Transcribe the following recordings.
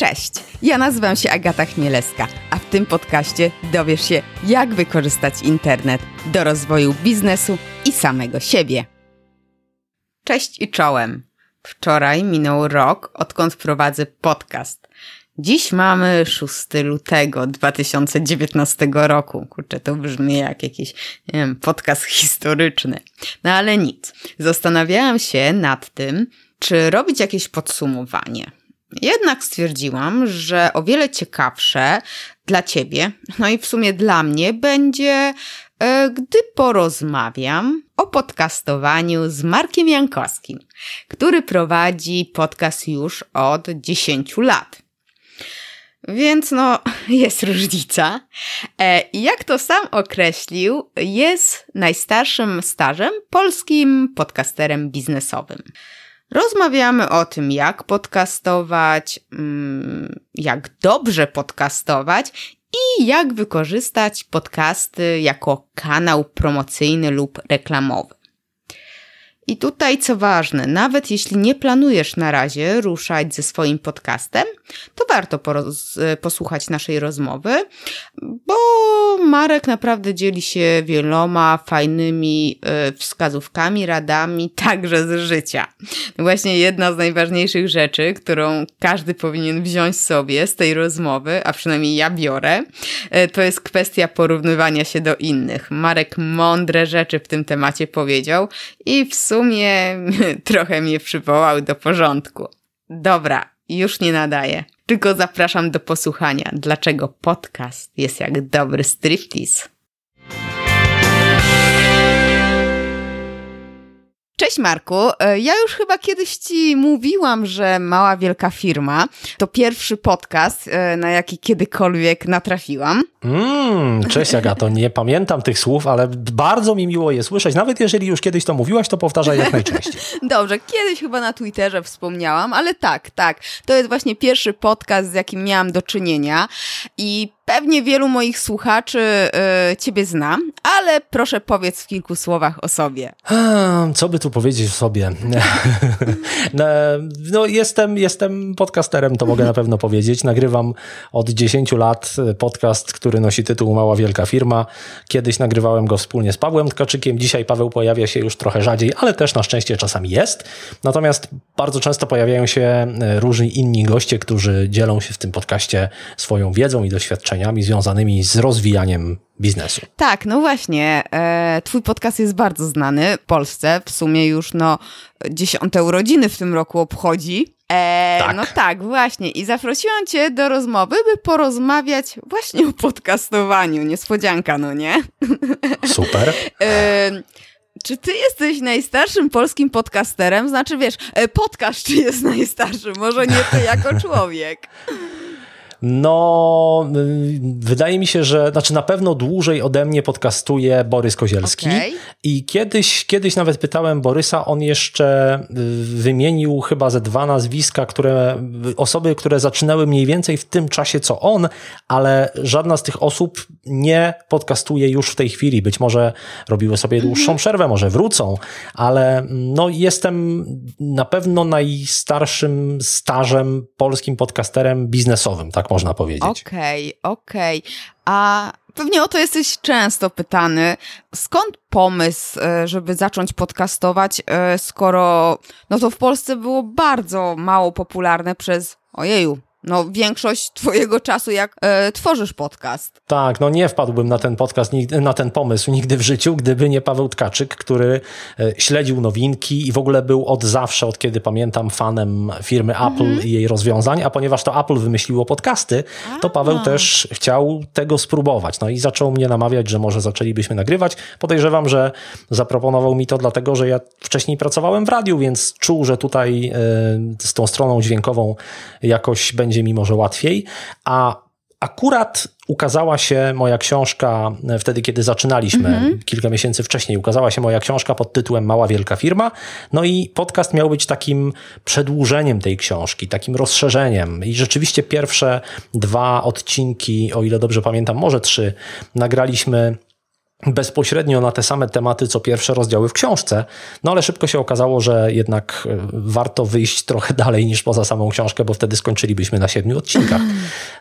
Cześć, ja nazywam się Agata Chmielewska, a w tym podcaście dowiesz się, jak wykorzystać internet do rozwoju biznesu i samego siebie. Cześć i czołem. Wczoraj minął rok, odkąd prowadzę podcast. Dziś mamy 6 lutego 2019 roku. Kurczę, to brzmi jak jakiś nie wiem, podcast historyczny. No ale nic. Zastanawiałam się nad tym, czy robić jakieś podsumowanie. Jednak stwierdziłam, że o wiele ciekawsze dla ciebie, no i w sumie dla mnie będzie, e, gdy porozmawiam o podcastowaniu z Markiem Jankowskim, który prowadzi podcast już od 10 lat. Więc no, jest różnica. E, jak to sam określił, jest najstarszym stażem polskim podcasterem biznesowym. Rozmawiamy o tym, jak podcastować, mm, jak dobrze podcastować i jak wykorzystać podcasty jako kanał promocyjny lub reklamowy. I tutaj co ważne, nawet jeśli nie planujesz na razie ruszać ze swoim podcastem, to warto posłuchać naszej rozmowy, bo Marek naprawdę dzieli się wieloma fajnymi y, wskazówkami, radami, także z życia. Właśnie jedna z najważniejszych rzeczy, którą każdy powinien wziąć sobie z tej rozmowy, a przynajmniej ja biorę, y, to jest kwestia porównywania się do innych. Marek mądre rzeczy w tym temacie powiedział i w sumie sumie trochę mnie przywołał do porządku. Dobra, już nie nadaję. Tylko zapraszam do posłuchania, dlaczego podcast jest jak dobry striptease. Cześć Marku, e, ja już chyba kiedyś Ci mówiłam, że Mała Wielka Firma to pierwszy podcast, e, na jaki kiedykolwiek natrafiłam. Mm, cześć Agato, nie pamiętam tych słów, ale bardzo mi miło je słyszeć. Nawet jeżeli już kiedyś to mówiłaś, to powtarzaj jak najczęściej. Dobrze, kiedyś chyba na Twitterze wspomniałam, ale tak, tak. To jest właśnie pierwszy podcast, z jakim miałam do czynienia i Pewnie wielu moich słuchaczy y, ciebie zna, ale proszę powiedz w kilku słowach o sobie. Co by tu powiedzieć o sobie? No, no, jestem, jestem podcasterem, to mogę na pewno powiedzieć. Nagrywam od 10 lat podcast, który nosi tytuł Mała Wielka Firma. Kiedyś nagrywałem go wspólnie z Pawłem Tkaczykiem. Dzisiaj Paweł pojawia się już trochę rzadziej, ale też na szczęście czasami jest. Natomiast bardzo często pojawiają się e, różni inni goście, którzy dzielą się w tym podcaście swoją wiedzą i doświadczeniem doświadczeniami związanymi z rozwijaniem biznesu. Tak, no właśnie. E, twój podcast jest bardzo znany w Polsce. W sumie już no dziesiąte urodziny w tym roku obchodzi. E, tak. No tak, właśnie. I zaprosiłam cię do rozmowy, by porozmawiać właśnie o podcastowaniu. Niespodzianka, no nie? Super. e, czy ty jesteś najstarszym polskim podcasterem? Znaczy, wiesz, e, podcast czy jest najstarszy, może nie ty jako człowiek. No, y, wydaje mi się, że znaczy na pewno dłużej ode mnie podcastuje Borys Kozielski. Okay. I kiedyś, kiedyś nawet pytałem Borysa, on jeszcze y, wymienił chyba ze dwa nazwiska, które osoby, które zaczynały mniej więcej w tym czasie co on, ale żadna z tych osób nie podcastuje już w tej chwili. Być może robiły sobie dłuższą mm -hmm. przerwę, może wrócą, ale no jestem na pewno najstarszym stażem polskim podcasterem biznesowym, tak można powiedzieć. Okej, okay, okej. Okay. A pewnie o to jesteś często pytany. Skąd pomysł, e, żeby zacząć podcastować, e, skoro no to w Polsce było bardzo mało popularne przez ojeju, no, większość twojego czasu, jak e, tworzysz podcast. Tak, no nie wpadłbym na ten podcast, na ten pomysł nigdy w życiu, gdyby nie Paweł Tkaczyk, który e, śledził nowinki i w ogóle był od zawsze, od kiedy pamiętam, fanem firmy Apple mhm. i jej rozwiązań, a ponieważ to Apple wymyśliło podcasty, a. to Paweł też chciał tego spróbować. No i zaczął mnie namawiać, że może zaczęlibyśmy nagrywać. Podejrzewam, że zaproponował mi to dlatego, że ja wcześniej pracowałem w radiu, więc czuł, że tutaj e, z tą stroną dźwiękową jakoś będzie będzie mi może łatwiej, a akurat ukazała się moja książka e, wtedy, kiedy zaczynaliśmy, mm -hmm. kilka miesięcy wcześniej, ukazała się moja książka pod tytułem Mała Wielka Firma. No i podcast miał być takim przedłużeniem tej książki, takim rozszerzeniem. I rzeczywiście pierwsze dwa odcinki, o ile dobrze pamiętam, może trzy, nagraliśmy bezpośrednio na te same tematy, co pierwsze rozdziały w książce, no ale szybko się okazało, że jednak e, warto wyjść trochę dalej niż poza samą książkę, bo wtedy skończylibyśmy na siedmiu odcinkach.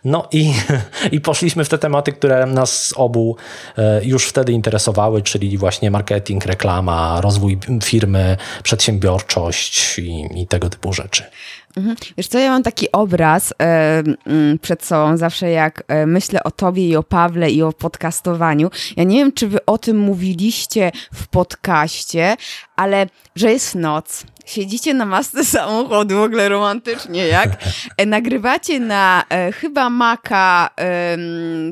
No i, i poszliśmy w te tematy, które nas obu e, już wtedy interesowały, czyli właśnie marketing, reklama, rozwój firmy, przedsiębiorczość i, i tego typu rzeczy. Mhm. Wiesz co, ja mam taki obraz mm, przed sobą zawsze jak e, myślę o tobie i o Pawle i o podcastowaniu. Ja nie wiem, czy wy o tym mówiliście w podcaście, ale że jest noc, siedzicie na masce samochodu, w ogóle romantycznie jak, e, nagrywacie na e, chyba Maka e,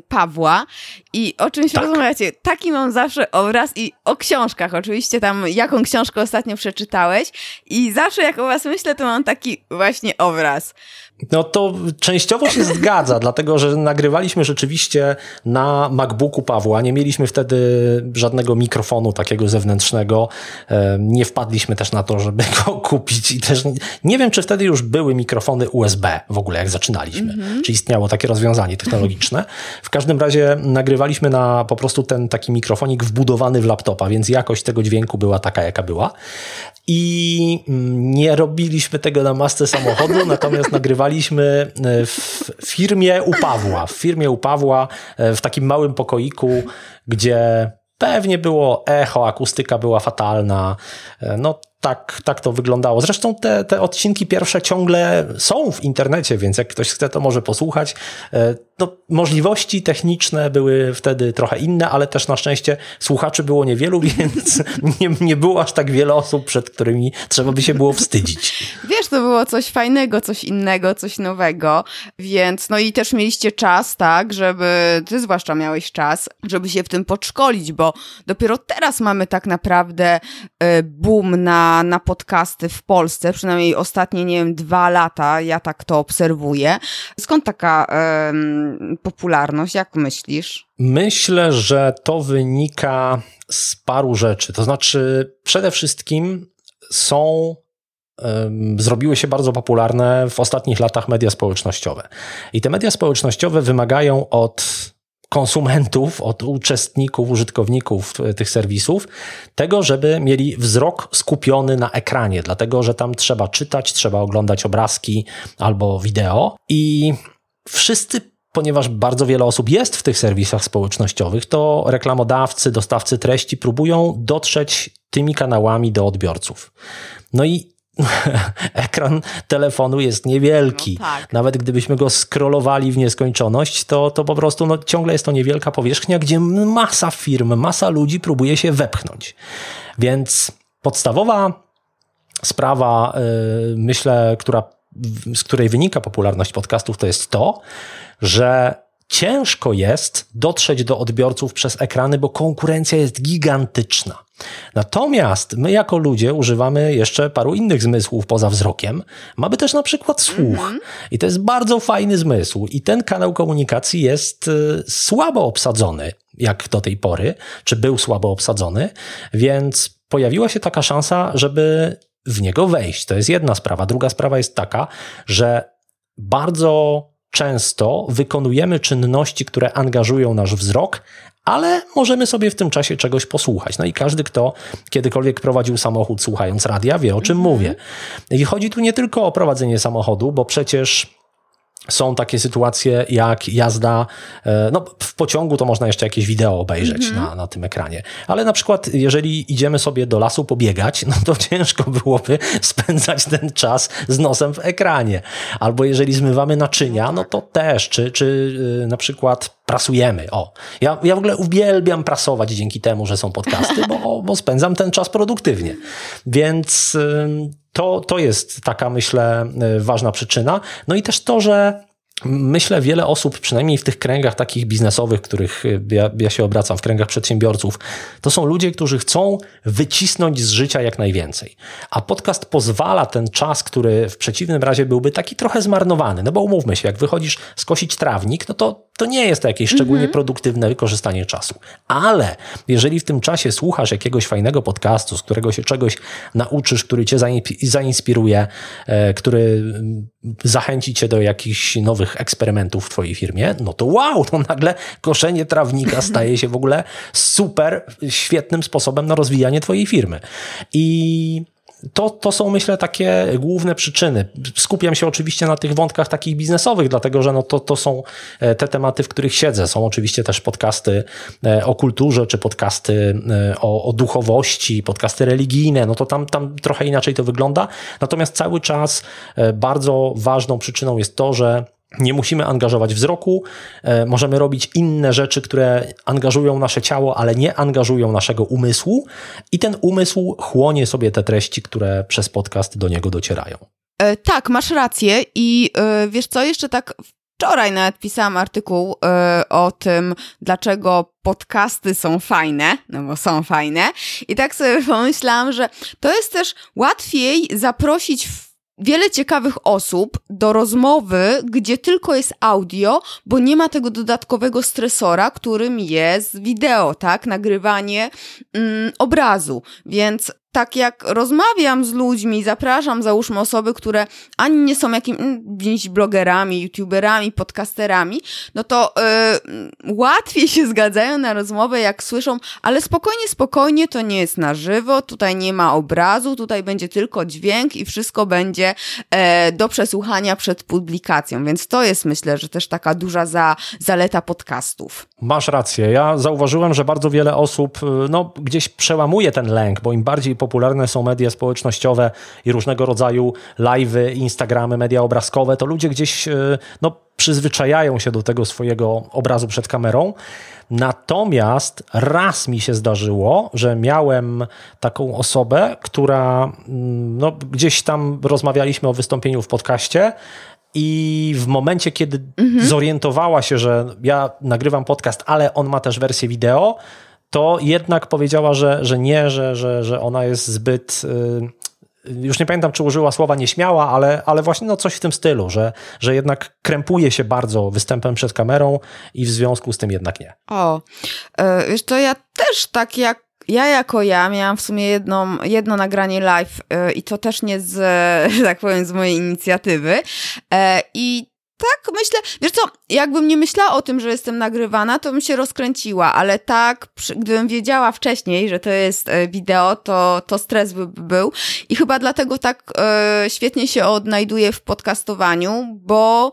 Pawła i o czymś tak. rozmawiacie. Taki mam zawsze obraz i o książkach oczywiście tam, jaką książkę ostatnio przeczytałeś i zawsze jak o was myślę, to mam taki właśnie obraz. No to częściowo się zgadza, dlatego że nagrywaliśmy rzeczywiście na MacBooku Pawła. Nie mieliśmy wtedy żadnego mikrofonu takiego zewnętrznego. E, nie wpadliśmy też na to, żeby go kupić i też nie wiem, czy wtedy już były mikrofony USB w ogóle, jak zaczynaliśmy. -hmm. Czy istniało takie rozwiązanie technologiczne. W każdym razie nagrywaliśmy na po prostu ten taki mikrofonik wbudowany w laptopa, więc jakość tego dźwięku była taka, jaka była. I mm, nie robiliśmy tego na masce samochodu, natomiast nagrywaliśmy e, w firmie u Pawła. W firmie u Pawła, e, w takim małym pokoiku, gdzie pewnie było echo, akustyka była fatalna. E, no tak, tak to wyglądało. Zresztą te, te odcinki pierwsze ciągle są w internecie, więc jak ktoś chce, to może posłuchać. No, możliwości techniczne były wtedy trochę inne, ale też na szczęście słuchaczy było niewielu, więc nie, nie było aż tak wiele osób, przed którymi trzeba by się było wstydzić. Wiesz, to było coś fajnego, coś innego, coś nowego, więc no i też mieliście czas, tak, żeby, ty zwłaszcza miałeś czas, żeby się w tym podszkolić, bo dopiero teraz mamy tak naprawdę e, boom na na, podcasty w Polsce, przynajmniej ostatnie, nie wiem, dwa lata, ja tak to obserwuję. Skąd taka popularność, jak myślisz? Myślę, że to wynika z paru rzeczy. To znaczy, przede wszystkim są zrobiły się bardzo popularne w ostatnich latach media społecznościowe. I te media społecznościowe wymagają od konsumentów, od uczestników, użytkowników tych serwisów, tego, żeby mieli wzrok skupiony na ekranie, dlatego że tam trzeba czytać, trzeba oglądać obrazki albo wideo i wszyscy ponieważ bardzo wiele osób jest w tych serwisach społecznościowych, to reklamodawcy, dostawcy treści próbują dotrzeć tymi kanałami do odbiorców. No i ekran telefonu jest niewielki. No tak. Nawet gdybyśmy go scrollowali w nieskończoność, to, to po prostu no, ciągle jest to niewielka powierzchnia, gdzie masa firm, masa ludzi próbuje się wepchnąć. Więc podstawowa sprawa, yy, myślę, która, z której wynika popularność podcastów, to jest to, że ciężko jest dotrzeć do odbiorców przez ekrany, bo konkurencja jest gigantyczna. Natomiast my jako ludzie używamy jeszcze paru innych zmysłów poza wzrokiem. Mamy też na przykład słuch. Mm -hmm. I to jest bardzo fajny zmysł. I ten kanał komunikacji jest y, słabo obsadzony, jak do tej pory, czy był słabo obsadzony, więc pojawiła się taka szansa, żeby w niego wejść. To jest jedna sprawa. Druga sprawa jest taka, że bardzo często wykonujemy czynności, które angażują nasz wzrok, ale możemy sobie w tym czasie czegoś posłuchać. No i każdy, kto kiedykolwiek prowadził samochód słuchając radia, wie o czym mm -hmm. mówię. I chodzi tu nie tylko o prowadzenie samochodu, bo przecież są takie sytuacje jak jazda, e, no w pociągu to można jeszcze jakieś wideo obejrzeć mm -hmm. na, na tym ekranie, ale na przykład jeżeli idziemy sobie do lasu pobiegać, no to ciężko byłoby spędzać ten czas z nosem w ekranie. Albo jeżeli zmywamy naczynia, no to też, czy, czy e, na przykład prasujemy. O, ja, ja w ogóle uwielbiam prasować dzięki temu, że są podcasty, bo, bo spędzam ten czas produktywnie. Więc to, to jest taka, myślę, y, ważna przyczyna. No i też to, że Myślę, wiele osób, przynajmniej w tych kręgach takich biznesowych, których y, ja, ja, się obracam, w kręgach przedsiębiorców, to są ludzie, którzy chcą wycisnąć z życia jak najwięcej. A podcast pozwala ten czas, który w przeciwnym razie byłby taki trochę zmarnowany. No bo umówmy się, jak wychodzisz skosić trawnik, no to to nie jest to jakieś szczególnie mm -hmm. produktywne wykorzystanie czasu. Ale jeżeli w tym czasie słuchasz jakiegoś fajnego podcastu, z którego się czegoś nauczysz, który cię zainspiruje, e, który mm, zachęci cię do jakichś nowych eksperymentów w twojej firmie, no to wow, to nagle koszenie trawnika staje się w ogóle super, świetnym sposobem na rozwijanie twojej firmy. I to, to są, myślę, takie główne przyczyny. Skupiam się oczywiście na tych wątkach takich biznesowych, dlatego że no to, to są e, te tematy, w których siedzę. Są oczywiście też podcasty e, o kulturze, czy podcasty e, o, o duchowości, podcasty religijne. No to tam, tam trochę inaczej to wygląda. Natomiast cały czas bardzo ważną przyczyną jest to, że nie musimy angażować wzroku, e, możemy robić inne rzeczy, które angażują nasze ciało, ale nie angażują naszego umysłu, i ten umysł chłonie sobie te treści, które przez podcast do niego docierają. E, tak, masz rację, i e, wiesz co, jeszcze tak Wczoraj nawet pisałam artykuł y, o tym, dlaczego podcasty są fajne, no bo są fajne. I tak sobie pomyślałam, że to jest też łatwiej zaprosić wiele ciekawych osób do rozmowy, gdzie tylko jest audio, bo nie ma tego dodatkowego stresora, którym jest wideo, tak? Nagrywanie mm, obrazu. Więc tak jak rozmawiam z ludźmi, zapraszam, załóżmy osoby, które ani nie są jakimiś blogerami, youtuberami, podcasterami, no to yy, łatwiej się zgadzają na rozmowę, jak słyszą, ale spokojnie, spokojnie, to nie jest na żywo, tutaj nie ma obrazu, tutaj będzie tylko dźwięk i wszystko będzie e, do przesłuchania przed publikacją, więc to jest myślę, że też taka duża za, zaleta podcastów. Masz rację. Ja zauważyłem, że bardzo wiele osób y, no, gdzieś przełamuje ten lęk, bo im bardziej popularne są media społecznościowe i różnego rodzaju live'y, Instagramy, media obrazkowe, to ludzie gdzieś y, no, przyzwyczajają się do tego swojego obrazu przed kamerą. Natomiast raz mi się zdarzyło, że miałem taką osobę, która mm, no, gdzieś tam rozmawialiśmy o wystąpieniu w podcaście. I w momencie, kiedy mhm. zorientowała się, że ja nagrywam podcast, ale on ma też wersję wideo, to jednak powiedziała, że, że nie, że, że, że ona jest zbyt. Y, już nie pamiętam, czy użyła słowa nieśmiała, ale, ale właśnie no coś w tym stylu, że, że jednak krępuje się bardzo występem przed kamerą i w związku z tym jednak nie. O, e, wiesz, to ja też tak jak ja jako ja miałam w sumie jedno, jedno nagranie live e, i to też nie z, tak powiem, z mojej inicjatywy. E, I tak, myślę, wiesz co, jakbym nie myślała o tym, że jestem nagrywana, to bym się rozkręciła, ale tak, gdybym wiedziała wcześniej, że to jest e, wideo, to, to stres by był i chyba dlatego tak e, świetnie się odnajduję w podcastowaniu, bo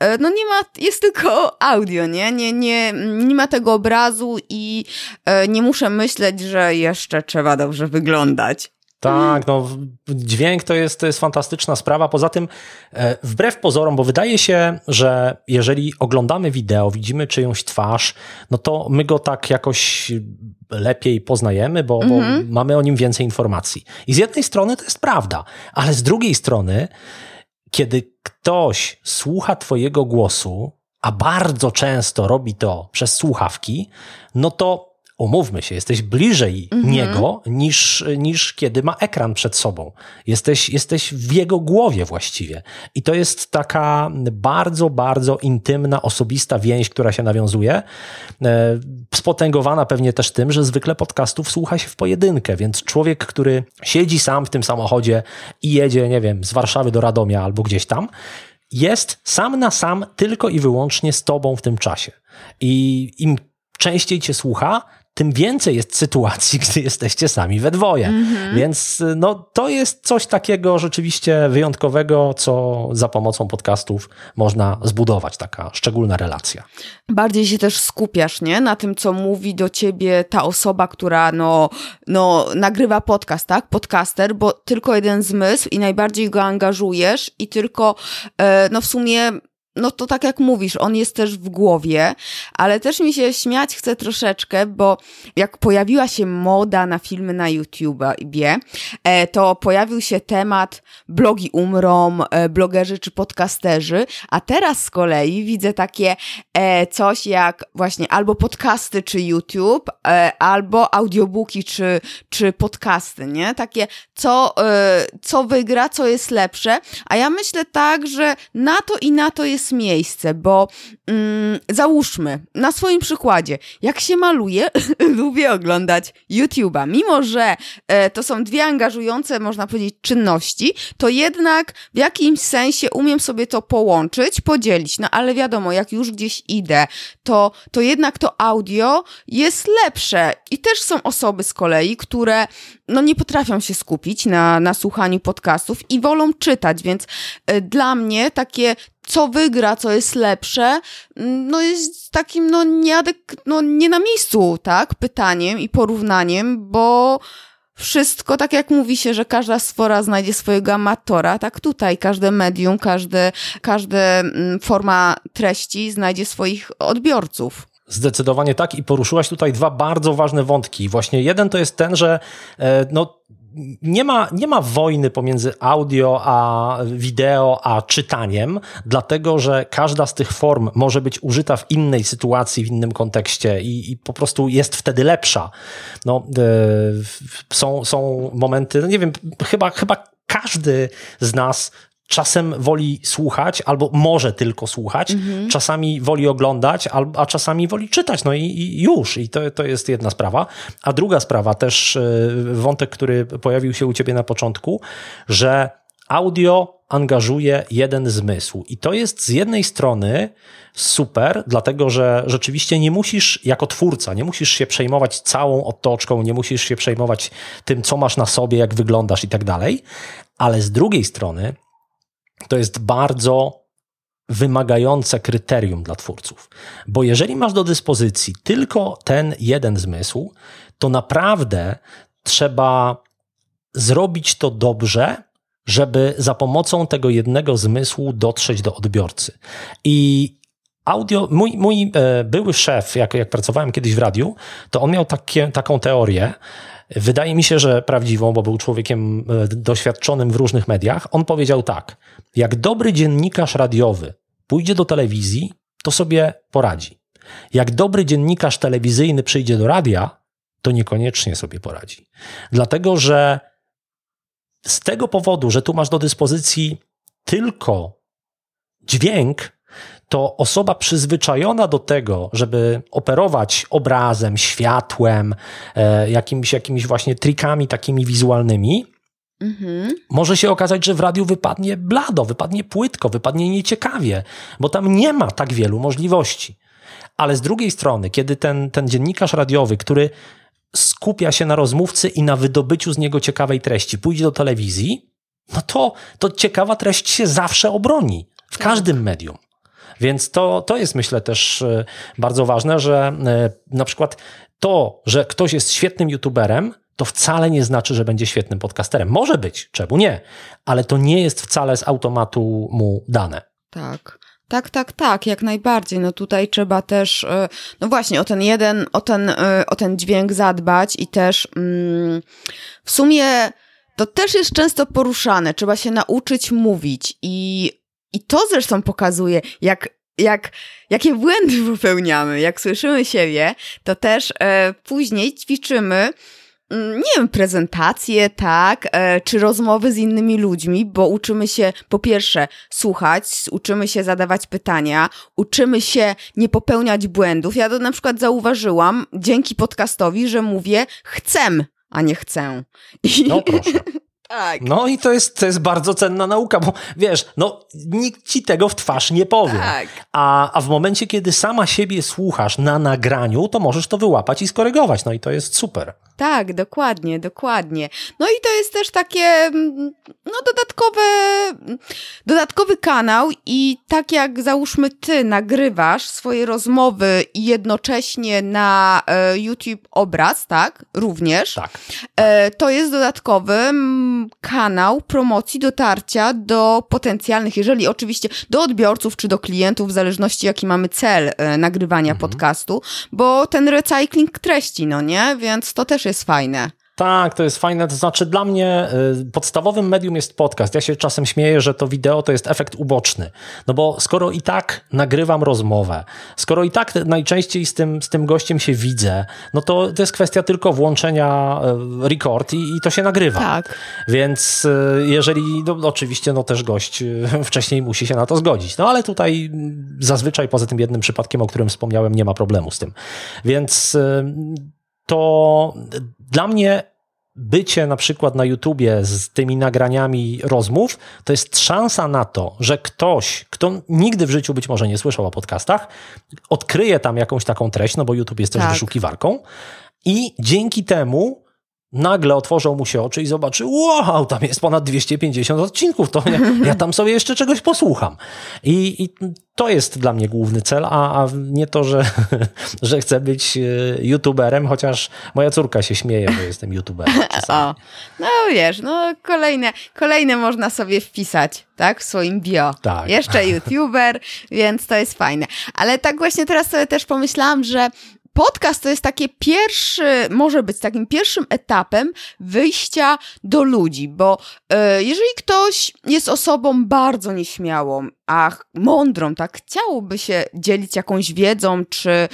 e, no nie ma, jest tylko audio, nie? Nie, nie, nie ma tego obrazu i e, nie muszę myśleć, że jeszcze trzeba dobrze wyglądać. Tak, no dźwięk to jest, to jest fantastyczna sprawa. Poza tym, e, wbrew pozorom, bo wydaje się, że jeżeli oglądamy wideo, widzimy czyjąś twarz, no to my go tak jakoś lepiej poznajemy, bo, bo mhm. mamy o nim więcej informacji. I z jednej strony to jest prawda, ale z drugiej strony, kiedy ktoś słucha Twojego głosu, a bardzo często robi to przez słuchawki, no to umówmy się, jesteś bliżej mhm. niego niż, niż kiedy ma ekran przed sobą. Jesteś, jesteś w jego głowie właściwie. I to jest taka bardzo, bardzo intymna, osobista więź, która się nawiązuje, e, spotęgowana pewnie też tym, że zwykle podcastów słucha się w pojedynkę, więc człowiek, który siedzi sam w tym samochodzie i jedzie, nie wiem, z Warszawy do Radomia albo gdzieś tam, jest sam na sam tylko i wyłącznie z tobą w tym czasie. I im częściej cię słucha, tym więcej jest sytuacji, gdy jesteście sami we dwoje. Mm-hmm. Więc no, to jest coś takiego rzeczywiście wyjątkowego, co za pomocą podcastów można zbudować, taka szczególna relacja. Bardziej się też skupiasz, nie? Na tym, co mówi do ciebie ta osoba, która no, no, nagrywa podcast, tak? Podcaster, bo tylko jeden zmysł i najbardziej go angażujesz i tylko, e, no w sumie no to tak jak mówisz, on jest też w głowie, ale też mi się śmiać chce troszeczkę, bo jak pojawiła się moda na filmy na YouTubie, e, to pojawił się temat blogi umrą, e, blogerzy czy podcasterzy, a teraz z kolei widzę takie e, coś jak właśnie albo podcasty czy YouTube, albo audiobooki czy, czy podcasty, nie? Takie co, co wygra, co jest lepsze, a ja myślę tak, że na to i na to jest jest miejsce, bo mm, załóżmy, na swoim przykładzie, jak się maluje, lubię oglądać YouTube'a. Mimo, że e, to są dwie angażujące, można powiedzieć, czynności, to jednak w jakimś sensie umiem sobie to połączyć, podzielić. No ale wiadomo, jak już gdzieś idę, to, to jednak to audio jest lepsze. I też są osoby z kolei, które no nie potrafią się skupić na, na słuchaniu podcastów i wolą czytać, więc y, dla mnie takie co wygra, co jest lepsze, mm, no jest takim no, nieadek- no nie na miejscu, tak, pytaniem i porównaniem, bo wszystko, tak jak mówi się, że każda sfora znajdzie swojego amatora, tak tutaj każde medium, każde, każda mm, forma treści znajdzie swoich odbiorców. Zdecydowanie tak i poruszyłaś tutaj dwa bardzo ważne wątki. Właśnie jeden to jest ten, że e, no, nie ma, nie ma wojny pomiędzy audio a wideo a czytaniem, dlatego że każda z tych form może być użyta w innej sytuacji, w innym kontekście i, i po prostu jest wtedy lepsza. No, e, są, są momenty, no nie wiem, chyba, chyba każdy z nas czasem woli słuchać, albo może tylko słuchać, mhm. czasami woli oglądać, a czasami woli czytać, no i, i, już. I to, to jest jedna sprawa. A druga sprawa, też e, wątek, który pojawił się u ciebie na początku, że audio angażuje jeden zmysł. I to jest z jednej strony super, dlatego że rzeczywiście nie musisz, jako twórca, nie musisz się przejmować całą otoczką, nie musisz się przejmować tym, co masz na sobie, jak wyglądasz i tak dalej, ale z drugiej strony to jest bardzo wymagające kryterium dla twórców. Bo jeżeli masz do dyspozycji tylko ten jeden zmysł, to naprawdę trzeba zrobić to dobrze, żeby za pomocą tego jednego zmysłu dotrzeć do odbiorcy. I audio, mój, mój e, były szef, jak, jak pracowałem kiedyś w radiu, to on miał takie, taką teorię, Wydaje mi się, że prawdziwą, bo był człowiekiem e, doświadczonym w różnych mediach. On powiedział tak: jak dobry dziennikarz radiowy pójdzie do telewizji, to sobie poradzi. Jak dobry dziennikarz telewizyjny przyjdzie do radia, to niekoniecznie sobie poradzi. Dlatego, że z tego powodu, że tu masz do dyspozycji tylko dźwięk, to osoba przyzwyczajona do tego, żeby operować obrazem, światłem, e, jakimiś, jakimiś właśnie trikami takimi wizualnymi, mhm. może się okazać, że w radiu wypadnie blado, wypadnie płytko, wypadnie nieciekawie, bo tam nie ma tak wielu możliwości. Ale z drugiej strony, kiedy ten, ten dziennikarz radiowy, który skupia się na rozmówcy i na wydobyciu z niego ciekawej treści, pójdzie do telewizji, no to, to ciekawa treść się zawsze obroni w tak. każdym medium. Więc to, to jest myślę też e, bardzo ważne, że e, na przykład to, że ktoś jest świetnym youtuberem, to wcale nie znaczy, że będzie świetnym podcasterem. Może być, czemu nie, ale to nie jest wcale z automatu mu dane. Tak. Tak, tak, tak, jak najbardziej. No tutaj trzeba też, e, no właśnie, o ten jeden, o ten, o ten dźwięk zadbać i też mm, w sumie to też jest często poruszane. Trzeba się nauczyć mówić i i to zresztą pokazuje, jak, jak, jakie błędy popełniamy. Jak słyszymy siebie, to też e, później ćwiczymy mm, nie wiem, prezentacje, tak, e, czy rozmowy z innymi ludźmi, bo uczymy się po pierwsze słuchać, uczymy się zadawać pytania, uczymy się nie popełniać błędów. Ja to na przykład zauważyłam dzięki podcastowi, że mówię chcę, a nie chcę. I... No proszę. Tak. No i to jest, to jest bardzo cenna nauka, bo wiesz, no nikt ci tego w twarz nie powie. Tak. A, a w momencie, kiedy sama siebie słuchasz na nagraniu, to możesz to wyłapać i skorygować. No i to jest super. Tak, dokładnie, dokładnie. No i to jest też takie, mm, no dodatkowe, dodatkowy kanał i tak jak załóżmy ty nagrywasz swoje rozmowy i jednocześnie na e, YouTube obraz, tak? Również. Tak. E, to jest dodatkowy mm, kanał promocji dotarcia do potencjalnych, jeżeli oczywiście do odbiorców czy do klientów, w zależności jaki mamy cel e, nagrywania mhm. podcastu, bo ten recycling treści, no nie? Więc to też jest fajne. Tak, to jest fajne. To znaczy, dla mnie y, podstawowym medium jest podcast. Ja się czasem śmieję, że to wideo to jest efekt uboczny. No bo skoro i tak nagrywam rozmowę, skoro i tak najczęściej z tym, z tym gościem się widzę, no to to jest kwestia tylko włączenia y, record i, i to się nagrywa. Tak. Więc y, jeżeli, no, oczywiście, no też gość wcześniej musi się na to zgodzić. No ale tutaj zazwyczaj poza tym jednym przypadkiem, o którym wspomniałem, nie ma problemu z tym. Więc to dla mnie bycie na przykład na YouTubie z tymi nagraniami rozmów, to jest szansa na to, że ktoś, kto nigdy w życiu być może nie słyszał o podcastach, odkryje tam jakąś taką treść, no bo YouTube jest też Tak. wyszukiwarką i dzięki temu nagle otworzą mu się oczy i zobaczy, wow, tam jest ponad 250 odcinków, to ja, ja tam sobie jeszcze czegoś posłucham. I, i to jest dla mnie główny cel, a, a nie to, że, że chcę być e, youtuberem, chociaż moja córka się śmieje, że jestem youtuberem. czasami. O, no wiesz, no kolejne, kolejne można sobie wpisać, tak, w swoim bio. Tak. Jeszcze youtuber, więc to jest fajne. Ale tak właśnie teraz sobie też pomyślałam, że podcast to jest takie pierwszy, może być takim pierwszym etapem wyjścia do ludzi, bo e, jeżeli ktoś jest osobą bardzo nieśmiałą, a mądrą, tak, chciałoby się dzielić jakąś wiedzą, czy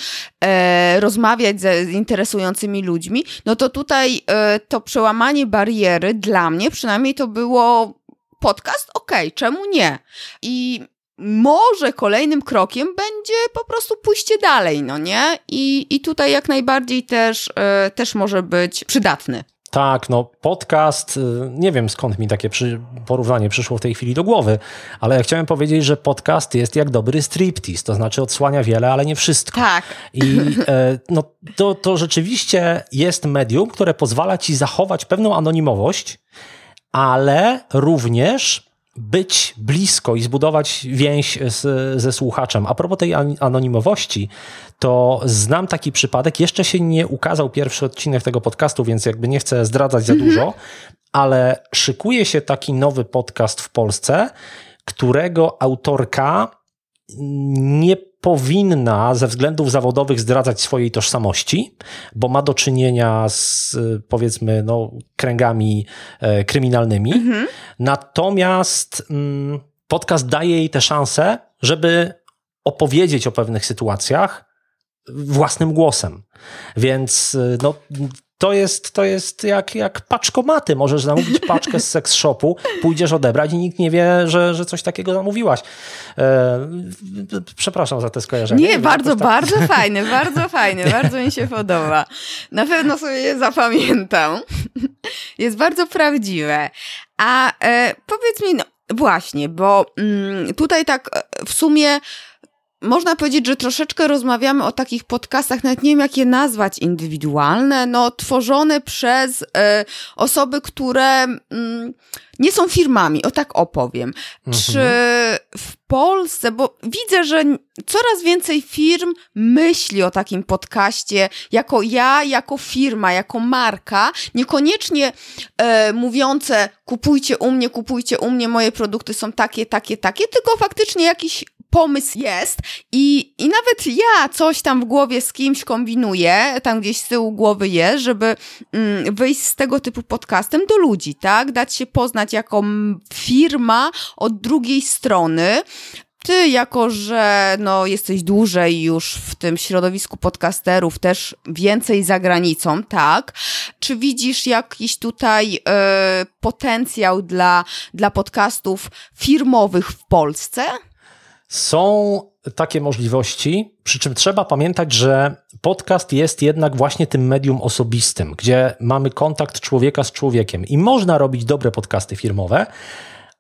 e, rozmawiać ze z interesującymi ludźmi, no to tutaj e, to przełamanie bariery dla mnie przynajmniej to było podcast, okej, czemu nie? I może kolejnym krokiem będzie po prostu pójście dalej, no nie? I, i tutaj jak najbardziej też, e, też może być przydatny. Tak, no podcast, y, nie wiem skąd mi takie przy, porównanie przyszło w tej chwili do głowy, ale ja chciałem powiedzieć, że podcast jest jak dobry striptease, to znaczy odsłania wiele, ale nie wszystko. Tak. I e, no, to, to rzeczywiście jest medium, które pozwala ci zachować pewną anonimowość, ale również być blisko i zbudować więź z, ze słuchaczem. A propos tej an- anonimowości, to znam taki przypadek. Jeszcze się nie ukazał pierwszy odcinek tego podcastu, więc jakby nie chcę zdradzać za dużo, ale szykuje się taki nowy podcast w Polsce, którego autorka nie powinna ze względów zawodowych zdradzać swojej tożsamości, bo ma do czynienia z powiedzmy no, kręgami e, kryminalnymi. Natomiast mm, podcast daje jej tę szansę, żeby opowiedzieć o pewnych sytuacjach własnym głosem. Więc y, no, to jest, to jest jak, jak paczkomaty. Możesz zamówić paczkę z seks shopu, pójdziesz odebrać i nikt nie wie, że, że coś takiego zamówiłaś. E, przepraszam za te skojarzenie. Nie, bardzo, tak- bardzo fajny, bardzo fajny, bardzo mi się podoba. Na pewno sobie je zapamiętam. Jest bardzo prawdziwe. A e, powiedz mi, no właśnie, bo mm, tutaj tak e, w sumie można powiedzieć, że troszeczkę rozmawiamy o takich podcastach, nawet nie wiem jak je nazwać, indywidualne, no tworzone przez e, osoby, które mm, nie są firmami, o tak opowiem. Czy w Polsce, bo widzę, że coraz więcej firm myśli o takim podcaście jako ja, jako firma, jako marka, niekoniecznie e, mówiące kupujcie u mnie, kupujcie u mnie, moje produkty są takie, takie, takie, tylko faktycznie jakiś pomysł jest i, i nawet ja coś tam w głowie z kimś kombinuję, tam gdzieś z tyłu głowy jest, żeby mm, wyjść z tego typu podcastem do ludzi, tak? Dać się poznać jako firma od drugiej strony. Ty, jako że no, jesteś dłużej już w tym środowisku podcasterów, też więcej za granicą, tak? Czy widzisz jakiś tutaj e, potencjał dla, dla podcastów firmowych w Polsce? Są takie możliwości, przy czym trzeba pamiętać, że podcast jest jednak właśnie tym medium osobistym, gdzie mamy kontakt człowieka z człowiekiem i można robić dobre podcasty firmowe,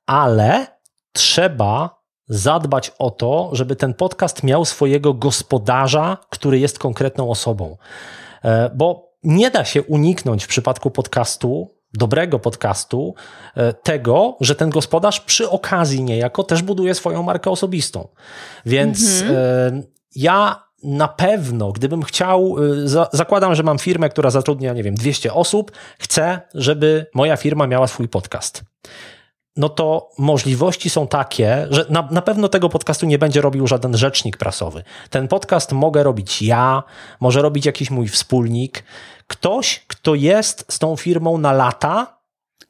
ale trzeba zadbać o to, żeby ten podcast miał swojego gospodarza, który jest konkretną osobą. E, Bo nie da się uniknąć w przypadku podcastu, dobrego podcastu, e, tego, że ten gospodarz przy okazji niejako też buduje swoją markę osobistą. Więc e, ja na pewno, gdybym chciał, za, zakładam, że mam firmę, która zatrudnia, nie wiem, 200 osób, chcę, żeby moja firma miała swój podcast. no to możliwości są takie, że na, na pewno tego podcastu nie będzie robił żaden rzecznik prasowy. Ten podcast mogę robić ja, może robić jakiś mój wspólnik, ktoś, kto jest z tą firmą na lata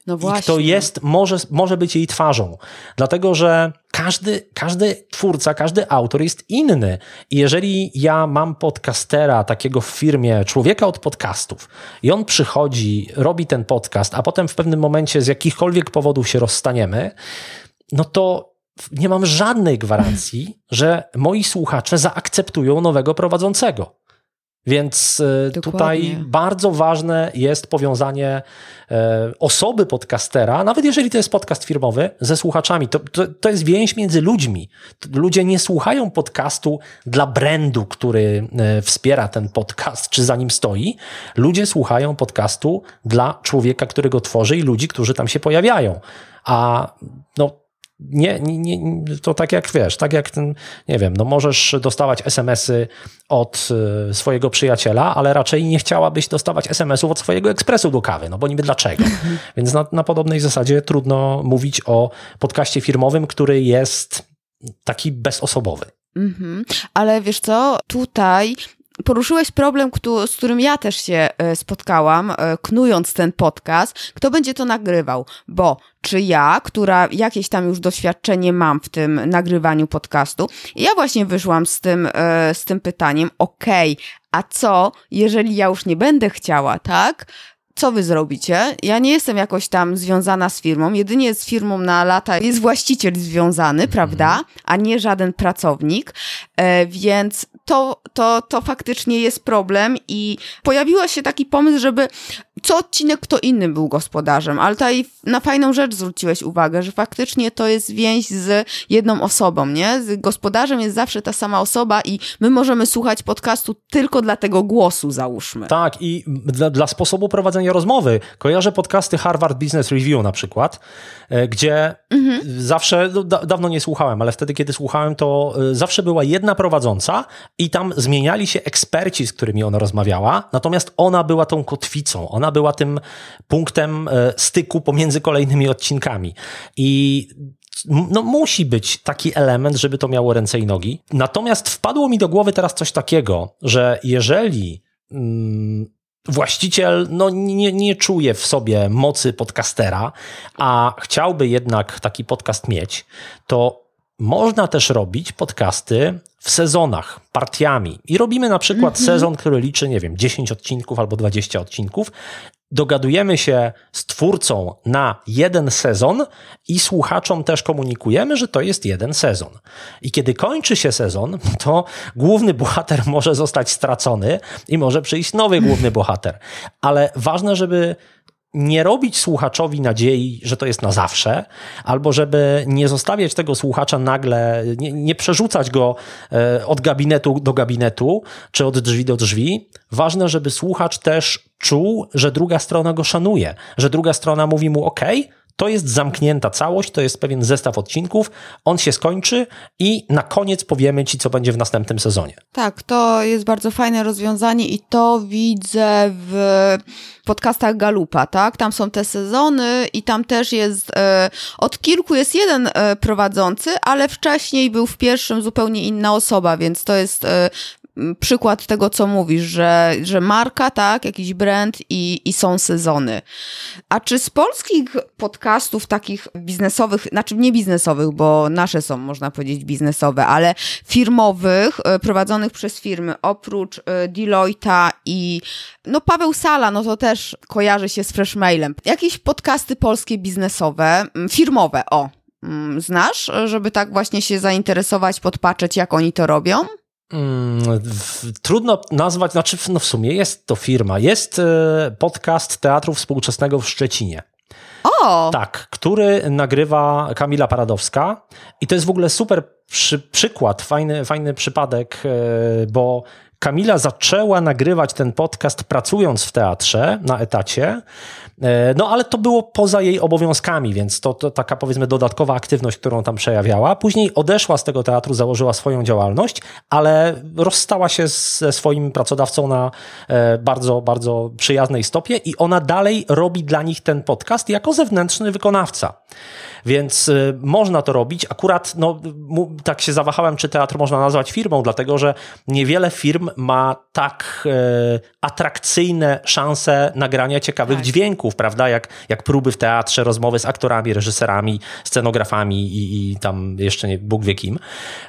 no i kto jest, może, może być jej twarzą. Dlatego, że każdy, każdy twórca, każdy autor jest inny. I jeżeli ja mam podcastera, takiego w firmie, człowieka od podcastów, i on przychodzi, robi ten podcast, a potem w pewnym momencie z jakichkolwiek powodów się rozstaniemy, no to nie mam żadnej gwarancji, że moi słuchacze zaakceptują nowego prowadzącego. Więc e, Dokładnie. tutaj bardzo ważne jest powiązanie e, osoby podcastera, nawet jeżeli to jest podcast firmowy, ze słuchaczami. To, to, to jest więź między ludźmi. Ludzie nie słuchają podcastu dla brandu, który e, wspiera ten podcast, czy za nim stoi. Ludzie słuchają podcastu dla człowieka, który go tworzy i ludzi, którzy tam się pojawiają. A no, nie, nie, nie, to tak jak wiesz, tak jak ten, nie wiem, no możesz dostawać SMS-y od y, swojego przyjaciela, ale raczej nie chciałabyś dostawać SMS-ów od swojego ekspresu do kawy, no bo niby dlaczego. Więc na, na podobnej zasadzie trudno mówić o podcaście firmowym, który jest taki bezosobowy. Mhm. Ale wiesz co, tutaj poruszyłeś problem, z którym ja też się e, spotkałam, e, knując ten podcast. Kto będzie to nagrywał? Bo czy ja, która jakieś tam już doświadczenie mam w tym nagrywaniu podcastu, ja właśnie wyszłam z tym, e, z tym pytaniem, okej, okay, a co, jeżeli ja już nie będę chciała, tak? co wy zrobicie? Ja nie jestem jakoś tam związana z firmą, jedynie z firmą na lata jest właściciel związany, mhm. prawda? A nie żaden pracownik, e, więc to, to, to faktycznie jest problem i pojawił się taki pomysł, żeby co odcinek kto inny był gospodarzem, ale tutaj na fajną rzecz zwróciłeś uwagę, że faktycznie to jest więź z jedną osobą, nie? Z gospodarzem jest zawsze ta sama osoba i my możemy słuchać podcastu tylko dla tego głosu, załóżmy. Tak, i dla, dla sposobu prowadzenia rozmowy. Kojarzę podcasty Harvard Business Review na przykład, e, gdzie mhm. zawsze, no, da, dawno nie słuchałem, ale wtedy, kiedy słuchałem, to e, zawsze była jedna prowadząca i tam zmieniali się eksperci, z którymi ona rozmawiała, natomiast ona była tą kotwicą, ona była tym punktem e, styku pomiędzy kolejnymi odcinkami. I no, musi być taki element, żeby to miało ręce i nogi. Natomiast wpadło mi do głowy teraz coś takiego, że jeżeli mm, właściciel no, nie, nie czuje w sobie mocy podcastera, a chciałby jednak taki podcast mieć, to można też robić podcasty w sezonach, partiami. I robimy na przykład mm -hmm. sezon, który liczy, nie wiem, 10 odcinków albo 20 odcinków. Dogadujemy się z twórcą na jeden sezon i słuchaczom też komunikujemy, że to jest jeden sezon. I kiedy kończy się sezon, to główny bohater może zostać stracony i może przyjść nowy główny bohater. Ale ważne, żeby nie robić słuchaczowi nadziei, że to jest na zawsze, albo żeby nie zostawiać tego słuchacza nagle, nie, nie, przerzucać go e, od gabinetu do gabinetu, czy od drzwi do drzwi. Ważne, żeby słuchacz też czuł, że druga strona go szanuje, że druga strona mówi mu: OK, to jest zamknięta całość, to jest pewien zestaw odcinków, on się skończy i na koniec powiemy Ci, co będzie w następnym sezonie. Tak, to jest bardzo fajne rozwiązanie i to widzę w podcastach Galupa, tak? Tam są te sezony i tam też jest, e, od kilku jest jeden e, prowadzący, ale wcześniej był w pierwszym zupełnie inna osoba, więc to jest e, przykład tego, co mówisz, że, że marka, tak, jakiś brand i, i są sezony. A czy z polskich podcastów takich biznesowych, znaczy nie biznesowych, bo nasze są, można powiedzieć, biznesowe, ale firmowych, e, prowadzonych przez firmy, oprócz e, Deloitte'a i no Paweł Sala, no to też kojarzy się z Freshmailem. Jakieś podcasty polskie biznesowe, firmowe, o, znasz, żeby tak właśnie się zainteresować, podpatrzeć, jak oni to robią? Hmm, trudno nazwać, znaczy no w sumie jest to firma. Jest e, podcast Teatru Współczesnego w Szczecinie. O! Tak, który nagrywa Kamila Paradowska i to jest w ogóle super przy, przykład, fajny, fajny przypadek, e, bo Kamila zaczęła nagrywać ten podcast pracując w teatrze na etacie, no ale to było poza jej obowiązkami, więc to, to, taka powiedzmy dodatkowa aktywność, którą tam przejawiała. Później odeszła z tego teatru, założyła swoją działalność, ale rozstała się ze swoim pracodawcą na e, bardzo, bardzo przyjaznej stopie i ona dalej robi dla nich ten podcast jako zewnętrzny wykonawca. Więc y, można to robić. Akurat no, tak się zawahałem, czy teatr można nazwać firmą, dlatego że niewiele firm ma tak y, atrakcyjne szanse nagrania ciekawych tak. dźwięków, prawda? Jak, jak próby w teatrze, rozmowy z aktorami, reżyserami, scenografami i, i tam jeszcze nie Bóg wie kim.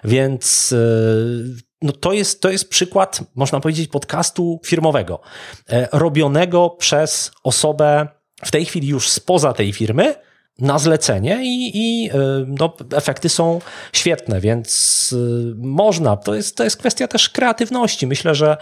Więc y, no to jest, to jest przykład, można powiedzieć, podcastu firmowego, e, robionego przez osobę w tej chwili już spoza tej firmy, na zlecenie i, i e, no, efekty są świetne, więc e, można. To jest, to jest kwestia też kreatywności. Myślę, że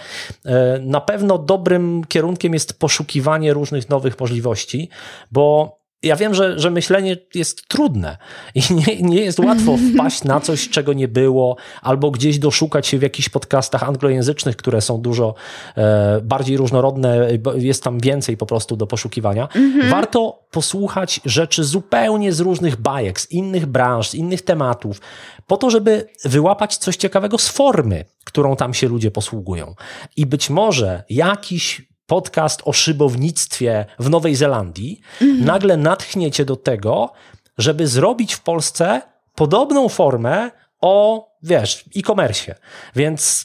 na pewno dobrym kierunkiem jest poszukiwanie różnych nowych możliwości, bo ja wiem, że, że myślenie jest trudne i nie, nie jest łatwo wpaść na coś, czego nie było, albo gdzieś doszukać się w jakichś podcastach anglojęzycznych, które są dużo e, bardziej różnorodne, jest tam więcej po prostu do poszukiwania. Mhm. Warto posłuchać rzeczy zupełnie z różnych bajek, z innych branż, z innych tematów, po to, żeby wyłapać coś ciekawego z formy, którą tam się ludzie posługują. I być może jakiś podcast o szybownictwie w Nowej Zelandii, mhm. nagle natchniecie do tego, żeby zrobić w Polsce podobną formę o, wiesz, e-commerce. Więc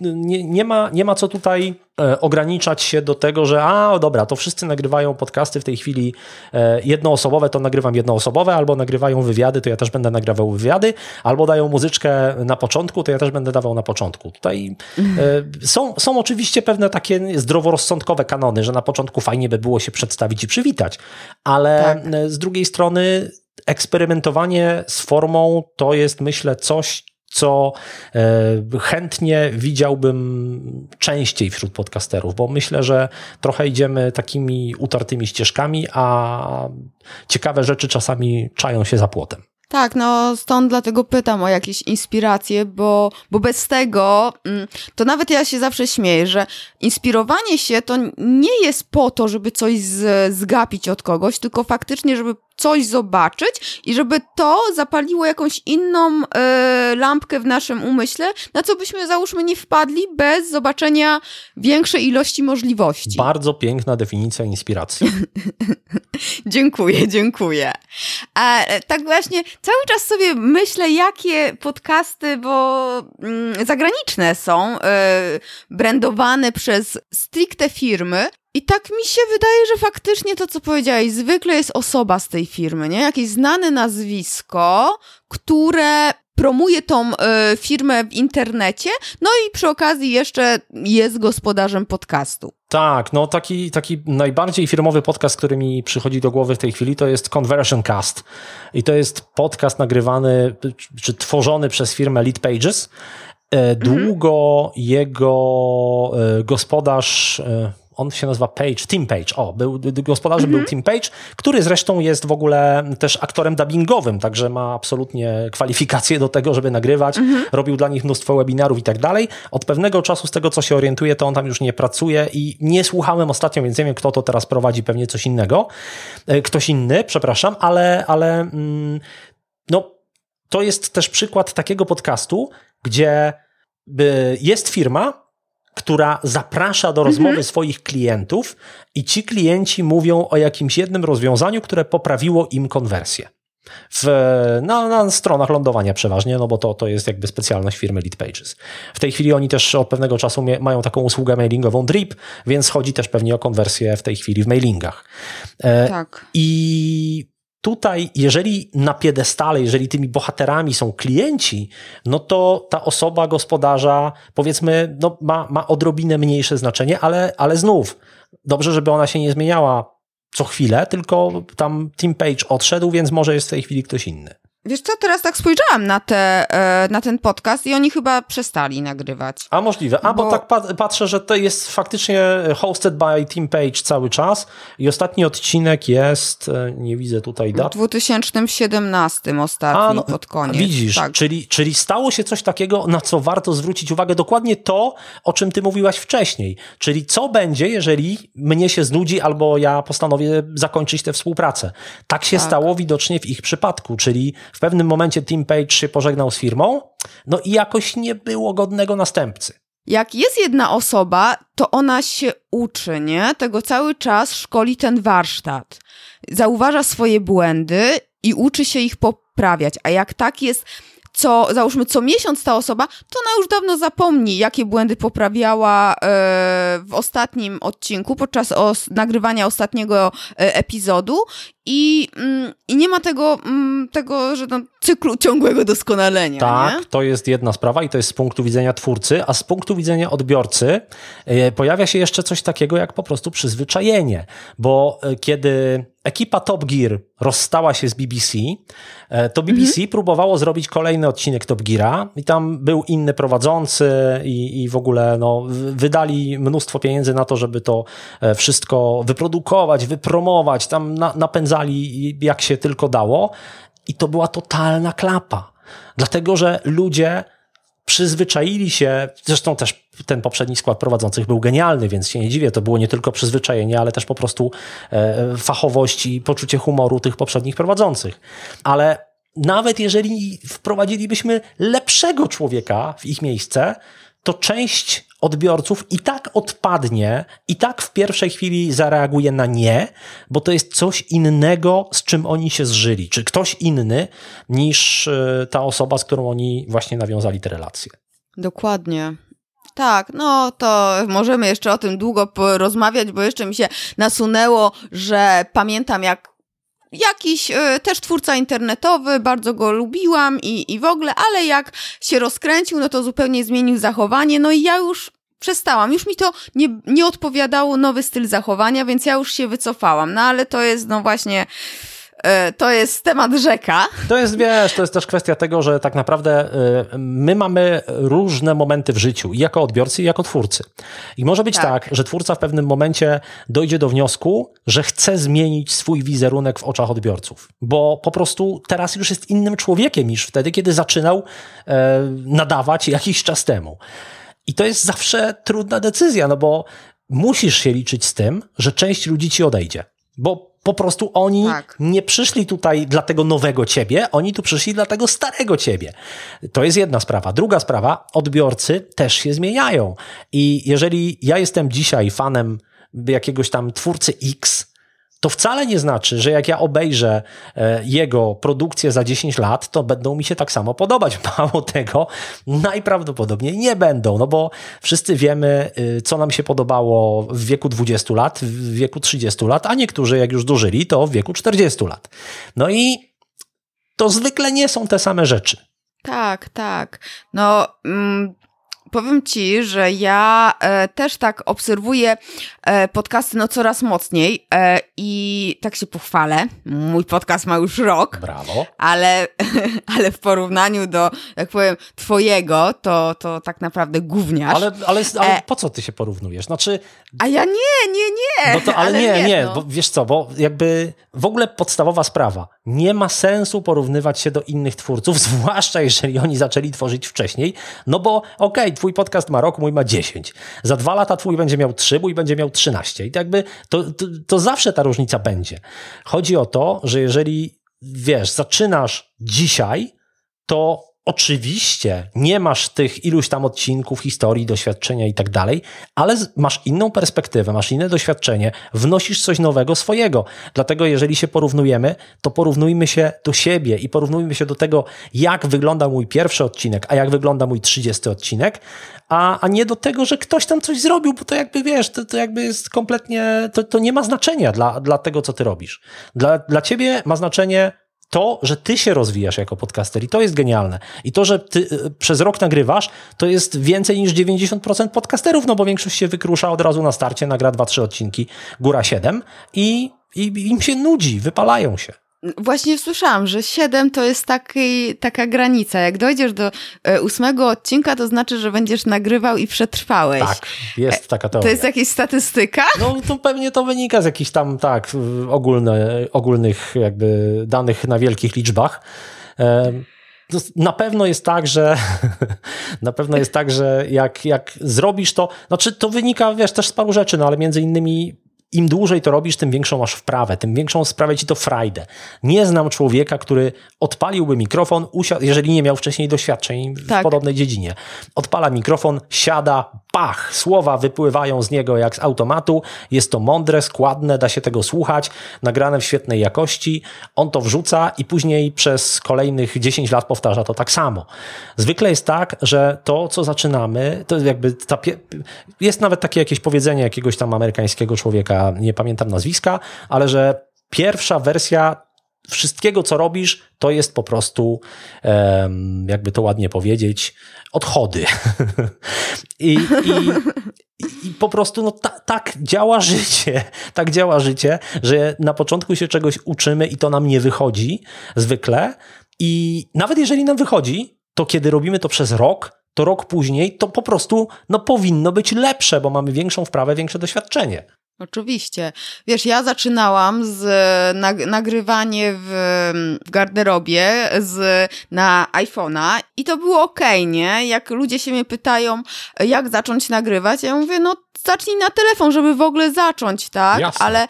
nie, nie, ma, nie ma co tutaj e, ograniczać się do tego, że a dobra, to wszyscy nagrywają podcasty w tej chwili e, jednoosobowe, to nagrywam jednoosobowe, albo nagrywają wywiady, to ja też będę nagrywał wywiady, albo dają muzyczkę na początku, to ja też będę dawał na początku. Tutaj e, są, są oczywiście pewne takie zdroworozsądkowe kanony, że na początku fajnie by było się przedstawić i przywitać, ale tak. z drugiej strony eksperymentowanie z formą to jest myślę coś, co e, chętnie widziałbym częściej wśród podcasterów, bo myślę, że trochę idziemy takimi utartymi ścieżkami, a ciekawe rzeczy czasami czają się za płotem. Tak, no stąd dlatego pytam o jakieś inspiracje, bo, bo bez tego mm, to nawet ja się zawsze śmieję, że inspirowanie się to nie jest po to, żeby coś z, zgapić od kogoś, tylko faktycznie, żeby coś zobaczyć i żeby to zapaliło jakąś inną y, lampkę w naszym umyśle, na co byśmy załóżmy nie wpadli bez zobaczenia większej ilości możliwości. Bardzo piękna definicja inspiracji. dziękuję, dziękuję. E, tak właśnie cały czas sobie myślę, jakie podcasty, bo y, zagraniczne są, y, brandowane przez stricte firmy, i tak mi się wydaje, że faktycznie to, co powiedziałeś, zwykle jest osoba z tej firmy, nie? Jakieś znane nazwisko, które promuje tą y, firmę w internecie, no i przy okazji jeszcze jest gospodarzem podcastu. Tak, no taki, taki najbardziej firmowy podcast, który mi przychodzi do głowy w tej chwili, to jest Conversion Cast. I to jest podcast nagrywany czy tworzony przez firmę Lead Pages. E, długo mhm. jego e, gospodarz on się nazywa Page, Tim Page, o, był, gospodarzem mhm. był Tim Page, który zresztą jest w ogóle też aktorem dubbingowym, także ma absolutnie kwalifikacje do tego, żeby nagrywać, mhm. robił dla nich mnóstwo webinarów i tak dalej. Od pewnego czasu, z tego co się orientuje, to on tam już nie pracuje i nie słuchałem ostatnio, więc nie wiem, kto to teraz prowadzi, pewnie coś innego, e, ktoś inny, przepraszam, ale, ale mm, no, to jest też przykład takiego podcastu, gdzie jest firma, która zaprasza do rozmowy mhm. swoich klientów i ci klienci mówią o jakimś jednym rozwiązaniu, które poprawiło im konwersję. W, na, na, stronach lądowania przeważnie, no bo to, to jest jakby specjalność firmy Lead Pages. W tej chwili oni też od pewnego czasu mie, mają taką usługę mailingową Drip, więc chodzi też pewnie o konwersję w tej chwili w mailingach. E, tak. I tutaj, jeżeli na piedestale, jeżeli tymi bohaterami są klienci, no to ta osoba gospodarza, powiedzmy, no ma, ma odrobinę mniejsze znaczenie, ale, ale znów, dobrze, żeby ona się nie zmieniała co chwilę, tylko tam Team Page odszedł, więc może jest w tej chwili ktoś inny. Wiesz co, teraz tak spojrzałam na, te, e, na ten podcast i oni chyba przestali nagrywać. A możliwe. A bo, bo tak patrzę, że to jest faktycznie hosted by Team Page cały czas i ostatni odcinek jest, e, nie widzę tutaj dat. W 2017 ostatni, A, no, pod koniec. Widzisz, tak. czyli, czyli stało się coś takiego, na co warto zwrócić uwagę. Dokładnie to, o czym ty mówiłaś wcześniej. Czyli co będzie, jeżeli mnie się znudzi albo ja postanowię zakończyć tę współpracę. Tak się tak. stało widocznie w ich przypadku, czyli w pewnym momencie Tim Page się pożegnał z firmą, no i jakoś nie było godnego następcy. Jak jest jedna osoba, to ona się uczy, nie? Tego cały czas szkoli ten warsztat. Zauważa swoje błędy i uczy się ich poprawiać. A jak tak jest co, załóżmy, co miesiąc ta osoba, to ona już dawno zapomni, jakie błędy poprawiała e, w ostatnim odcinku, podczas os nagrywania ostatniego e, epizodu i, mm, i nie ma tego, mm, tego że no, cyklu ciągłego doskonalenia. Tak, nie? to jest jedna sprawa i to jest z punktu widzenia twórcy, a z punktu widzenia odbiorcy e, pojawia się jeszcze coś takiego jak po prostu przyzwyczajenie, bo e, kiedy ekipa Top Gear rozstała się z BBC, e, to BBC mhm. próbowało zrobić kolejny odcinek Top Geara i tam był inny prowadzący i, i w ogóle no, wydali mnóstwo pieniędzy na to, żeby to wszystko wyprodukować, wypromować, tam na, napędzali jak się tylko dało i to była totalna klapa. Dlatego, że ludzie przyzwyczaili się, zresztą też ten poprzedni skład prowadzących był genialny, więc się nie dziwię, to było nie tylko przyzwyczajenie, ale też po prostu e, fachowość i poczucie humoru tych poprzednich prowadzących. Ale nawet jeżeli wprowadzilibyśmy lepszego człowieka w ich miejsce, to część odbiorców i tak odpadnie, i tak w pierwszej chwili zareaguje na nie, bo to jest coś innego, z czym oni się zżyli, czy ktoś inny niż e, ta osoba, z którą oni właśnie nawiązali te relacje. Dokładnie. Tak, no to możemy jeszcze o tym długo porozmawiać, bo jeszcze mi się nasunęło, że pamiętam jak jakiś y, też twórca internetowy, bardzo go lubiłam i, i w ogóle, ale jak się rozkręcił, no to zupełnie zmienił zachowanie, no i ja już przestałam. Już mi to nie, nie odpowiadało nowy styl zachowania, więc ja już się wycofałam. No ale to jest no właśnie to jest temat rzeka. To jest, wiesz, to jest też kwestia tego, że tak naprawdę e, my mamy różne momenty w życiu, i jako odbiorcy, i jako twórcy. I może być tak. tak, że twórca w pewnym momencie dojdzie do wniosku, że chce zmienić swój wizerunek w oczach odbiorców, bo po prostu teraz już jest innym człowiekiem niż wtedy, kiedy zaczynał e, nadawać jakiś czas temu. I to jest zawsze trudna decyzja, no bo musisz się liczyć z tym, że część ludzi ci odejdzie. Bo po prostu oni tak. nie przyszli tutaj dla tego nowego ciebie, oni tu przyszli dla tego starego ciebie. To jest jedna sprawa. Druga sprawa, odbiorcy też się zmieniają. I jeżeli ja jestem dzisiaj fanem jakiegoś tam twórcy X, to wcale nie znaczy, że jak ja obejrzę e, jego produkcję za 10 lat, to będą mi się tak samo podobać. Mało tego, najprawdopodobniej nie będą, no bo wszyscy wiemy, y, co nam się podobało w wieku 20 lat, w wieku 30 lat, a niektórzy, jak już dożyli, to w wieku 40 lat. No i to zwykle nie są te same rzeczy. Tak, tak. No, mm, powiem ci, że ja e, też tak obserwuję e, podcasty no coraz mocniej e, i tak się pochwalę. Mój podcast ma już rok. Brawo. Ale, ale w porównaniu do, jak powiem, twojego, to, to tak naprawdę gówniarz. Ale, ale, ale po co ty się porównujesz? Znaczy... A ja nie, nie, nie. No to, ale, ale nie, nie, no. bo wiesz co, bo jakby w ogóle podstawowa sprawa. Nie ma sensu porównywać się do innych twórców, zwłaszcza jeżeli oni zaczęli tworzyć wcześniej, no bo okej, okay, twój podcast ma rok, mój ma 10. Za dwa lata twój będzie miał 3, mój będzie miał 13. I to jakby to, to, to zawsze ta różnica będzie. Chodzi o to, że jeżeli wiesz, zaczynasz dzisiaj, to Oczywiście nie masz tych iluś tam odcinków, historii, doświadczenia i tak dalej, ale masz inną perspektywę, masz inne doświadczenie, wnosisz coś nowego swojego. Dlatego, jeżeli się porównujemy, to porównujmy się do siebie i porównujmy się do tego, jak wygląda mój pierwszy odcinek, a jak wygląda mój trzydziesty odcinek, a, a nie do tego, że ktoś tam coś zrobił, bo to jakby wiesz, to, to jakby jest kompletnie, to, to nie ma znaczenia dla, dla tego, co ty robisz. Dla, dla ciebie ma znaczenie to, że ty się rozwijasz jako podcaster i to jest genialne. I to, że ty y, przez rok nagrywasz, to jest więcej niż 90% podcasterów, no bo większość się wykrusza od razu na starcie, nagra 2-3 odcinki, góra 7 i, i im się nudzi, wypalają się. Właśnie słyszałam, że 7 to jest taki, taka granica. Jak dojdziesz do e, ósmego odcinka, to znaczy, że będziesz nagrywał i przetrwałeś. Tak, jest taka teoria. To jest jakaś statystyka? No to pewnie to wynika z jakichś tam, tak, ogólne, ogólnych jakby danych na wielkich liczbach. Na pewno jest tak, że na pewno jest tak, że jak, jak zrobisz to, znaczy to wynika, wiesz, też z paru rzeczy, no ale między innymi im dłużej to robisz, tym większą masz wprawę, tym większą sprawia ci to frajdę. Nie znam człowieka, który odpaliłby mikrofon, usiadł, jeżeli nie miał wcześniej doświadczeń w tak. podobnej dziedzinie. Odpala mikrofon, siada, pach, słowa wypływają z niego jak z automatu. Jest to mądre, składne, da się tego słuchać, nagrane w świetnej jakości. On to wrzuca i później przez kolejnych 10 lat powtarza to tak samo. Zwykle jest tak, że to, co zaczynamy, to jakby ta, jest nawet takie jakieś powiedzenie jakiegoś tam amerykańskiego człowieka, nie pamiętam nazwiska, ale że pierwsza wersja wszystkiego, co robisz, to jest po prostu, jakby to ładnie powiedzieć, odchody. I, i, I, po prostu no, ta, tak działa życie. Tak działa życie, że na początku się czegoś uczymy i to nam nie wychodzi zwykle. I nawet jeżeli nam wychodzi, to kiedy robimy to przez rok, to rok później to po prostu no, powinno być lepsze, bo mamy większą wprawę, większe doświadczenie. Oczywiście. Wiesz, ja zaczynałam z nag nagrywanie w, w garderobie z, na iPhone'a i to było ok, nie? Jak ludzie się mnie pytają, jak zacząć nagrywać, ja mówię, no zacznij na telefon, żeby w ogóle zacząć, tak? Jasne. Ale,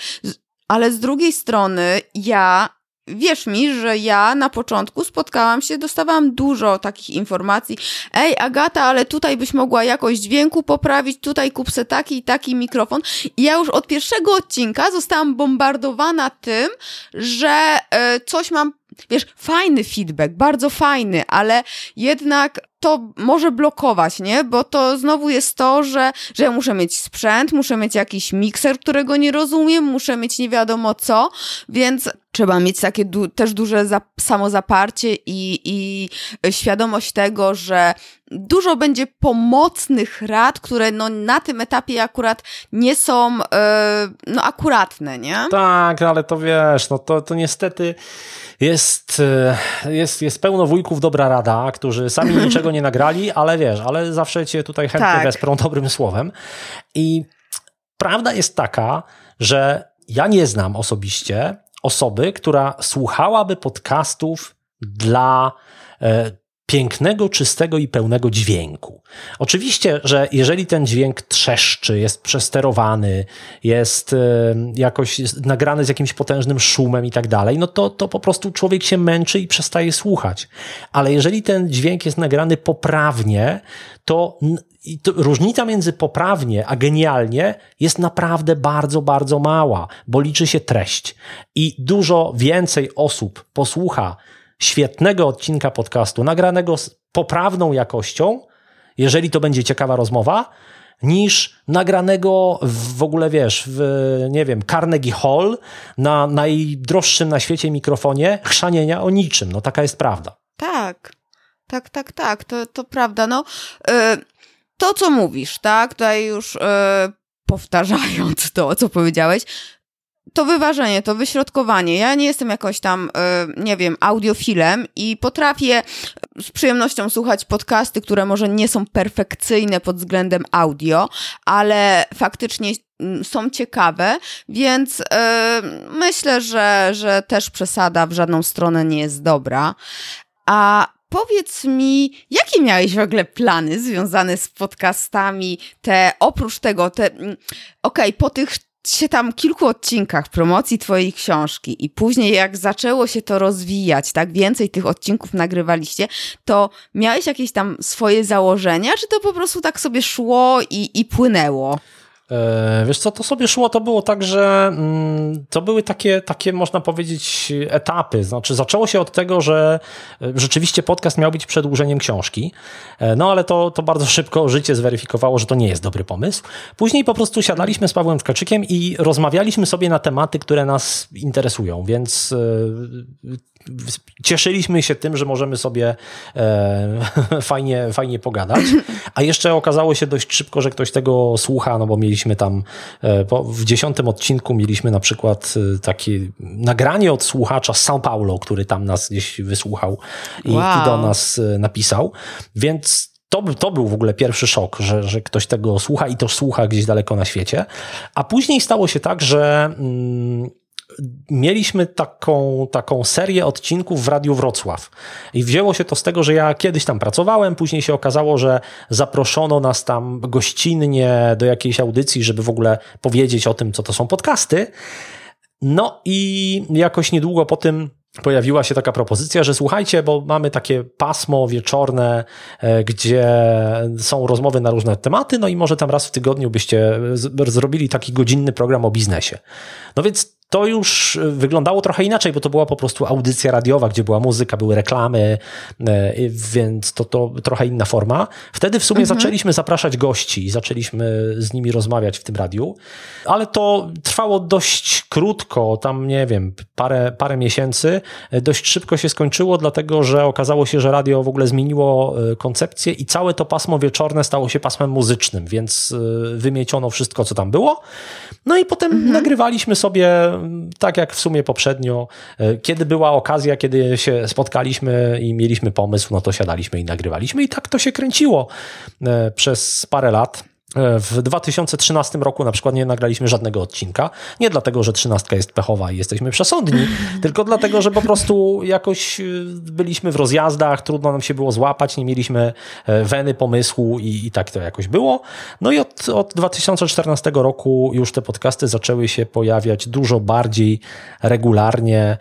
ale z drugiej strony ja Wierz mi, że ja na początku spotkałam się, dostawałam dużo takich informacji. Ej, Agata, ale tutaj byś mogła jakość dźwięku poprawić, tutaj kup se taki i taki mikrofon. I ja już od pierwszego odcinka zostałam bombardowana tym, że y, coś mam wiesz, fajny feedback, bardzo fajny, ale jednak to może blokować, nie? Bo to znowu jest to, że, że muszę mieć sprzęt, muszę mieć jakiś mikser, którego nie rozumiem, muszę mieć nie wiadomo co, więc trzeba mieć takie du też duże samozaparcie i, i świadomość tego, że dużo będzie pomocnych rad, które no, na tym etapie akurat nie są yy, no, akuratne, nie? Tak, ale to wiesz, no to, to niestety jest, e, jest, jest pełno wujków dobra rada, którzy sami niczego nie nagrali, ale wiesz, ale zawsze cię tutaj chętnie tak. wesprą dobrym słowem. I prawda jest taka, że ja nie znam osobiście osoby, która słuchałaby podcastów dla e, pięknego, czystego i pełnego dźwięku. Oczywiście, że jeżeli ten dźwięk trzeszczy, jest przesterowany, jest e, jakoś nagrany z jakimś potężnym szumem i tak dalej, no to, to po prostu człowiek się męczy i przestaje słuchać. Ale jeżeli ten dźwięk jest nagrany poprawnie, to, to różnica między poprawnie a genialnie jest naprawdę bardzo, bardzo mała, bo liczy się treść. I dużo więcej osób posłucha świetnego odcinka podcastu, nagranego z poprawną jakością, jeżeli to będzie ciekawa rozmowa, niż nagranego w ogóle, wiesz, w, nie wiem, Carnegie Hall na najdroższym na świecie mikrofonie chrzanienia o niczym. No taka jest prawda. Tak, tak, tak, tak, to, to prawda. No, yy, to co mówisz, tak, tutaj już yy, powtarzając to, co powiedziałeś, to wyważenie, to wyśrodkowanie. Ja nie jestem jakoś tam, y, nie wiem, audiofilem i potrafię z przyjemnością słuchać podcasty, które może nie są perfekcyjne pod względem audio, ale faktycznie mm, są ciekawe, więc yy, myślę, że, że też przesada w żadną stronę nie jest dobra. A powiedz mi, jakie miałeś w ogóle plany związane z podcastami? Te oprócz tego, te. Mm, okej, okay, po tych się tam kilku odcinkach promocji twojej książki i później jak zaczęło się to rozwijać, tak więcej tych odcinków nagrywaliście, to miałeś jakieś tam swoje założenia, czy to po prostu tak sobie szło i, i płynęło? E, wiesz co, to sobie szło, to było tak, że mm, to były takie, takie, można powiedzieć, etapy. Znaczy, zaczęło się od tego, że e, rzeczywiście podcast miał być przedłużeniem książki, e, no ale to, to bardzo szybko życie zweryfikowało, że to nie jest dobry pomysł. Później po prostu siadaliśmy z Pawłem Tkaczykiem i rozmawialiśmy sobie na tematy, które nas interesują, więc cieszyliśmy się tym, że możemy sobie e, fajnie, fajnie pogadać. A jeszcze okazało się dość szybko, że ktoś tego słucha, no bo mieliśmy tam e, w dziesiątym odcinku mieliśmy na przykład e, takie nagranie od słuchacza z São Paulo, który tam nas gdzieś wysłuchał i, wow. do nas e, napisał. Więc to, to był w ogóle pierwszy szok, że, że ktoś tego słucha i to słucha gdzieś daleko na świecie. A później stało się tak, że. Mm, mieliśmy taką, taką serię odcinków w Radiu Wrocław. I wzięło się to z tego, że ja kiedyś tam pracowałem, później się okazało, że zaproszono nas tam gościnnie do jakiejś audycji, żeby w ogóle powiedzieć o tym, co to są podcasty. No i jakoś niedługo po tym pojawiła się taka propozycja, że słuchajcie, bo mamy takie pasmo wieczorne, e, gdzie są rozmowy na różne tematy, no i może tam raz w tygodniu byście zrobili taki godzinny program o biznesie. No więc to już wyglądało trochę inaczej, bo to była po prostu audycja radiowa, gdzie była muzyka, były reklamy, e, więc to, to trochę inna forma. Wtedy w sumie mhm. zaczęliśmy zapraszać gości i zaczęliśmy z nimi rozmawiać w tym radiu, ale to trwało dość krótko, tam nie wiem, parę, parę miesięcy. Dość szybko się skończyło, dlatego że okazało się, że radio w ogóle zmieniło e, koncepcję i całe to pasmo wieczorne stało się pasmem muzycznym, więc e, wymieciono wszystko, co tam było. No i potem mhm. nagrywaliśmy sobie tak jak w sumie poprzednio, e, kiedy była okazja, kiedy się spotkaliśmy i mieliśmy pomysł, no to siadaliśmy i nagrywaliśmy i tak to się kręciło e, przez parę lat. W 2013 roku na przykład nie nagraliśmy żadnego odcinka. Nie dlatego, że trzynastka jest pechowa i jesteśmy przesądni, tylko dlatego, że po prostu jakoś y, byliśmy w rozjazdach, trudno nam się było złapać, nie mieliśmy e, weny pomysłu i, i tak to jakoś było. No i od, od 2014 roku już te podcasty zaczęły się pojawiać dużo bardziej regularnie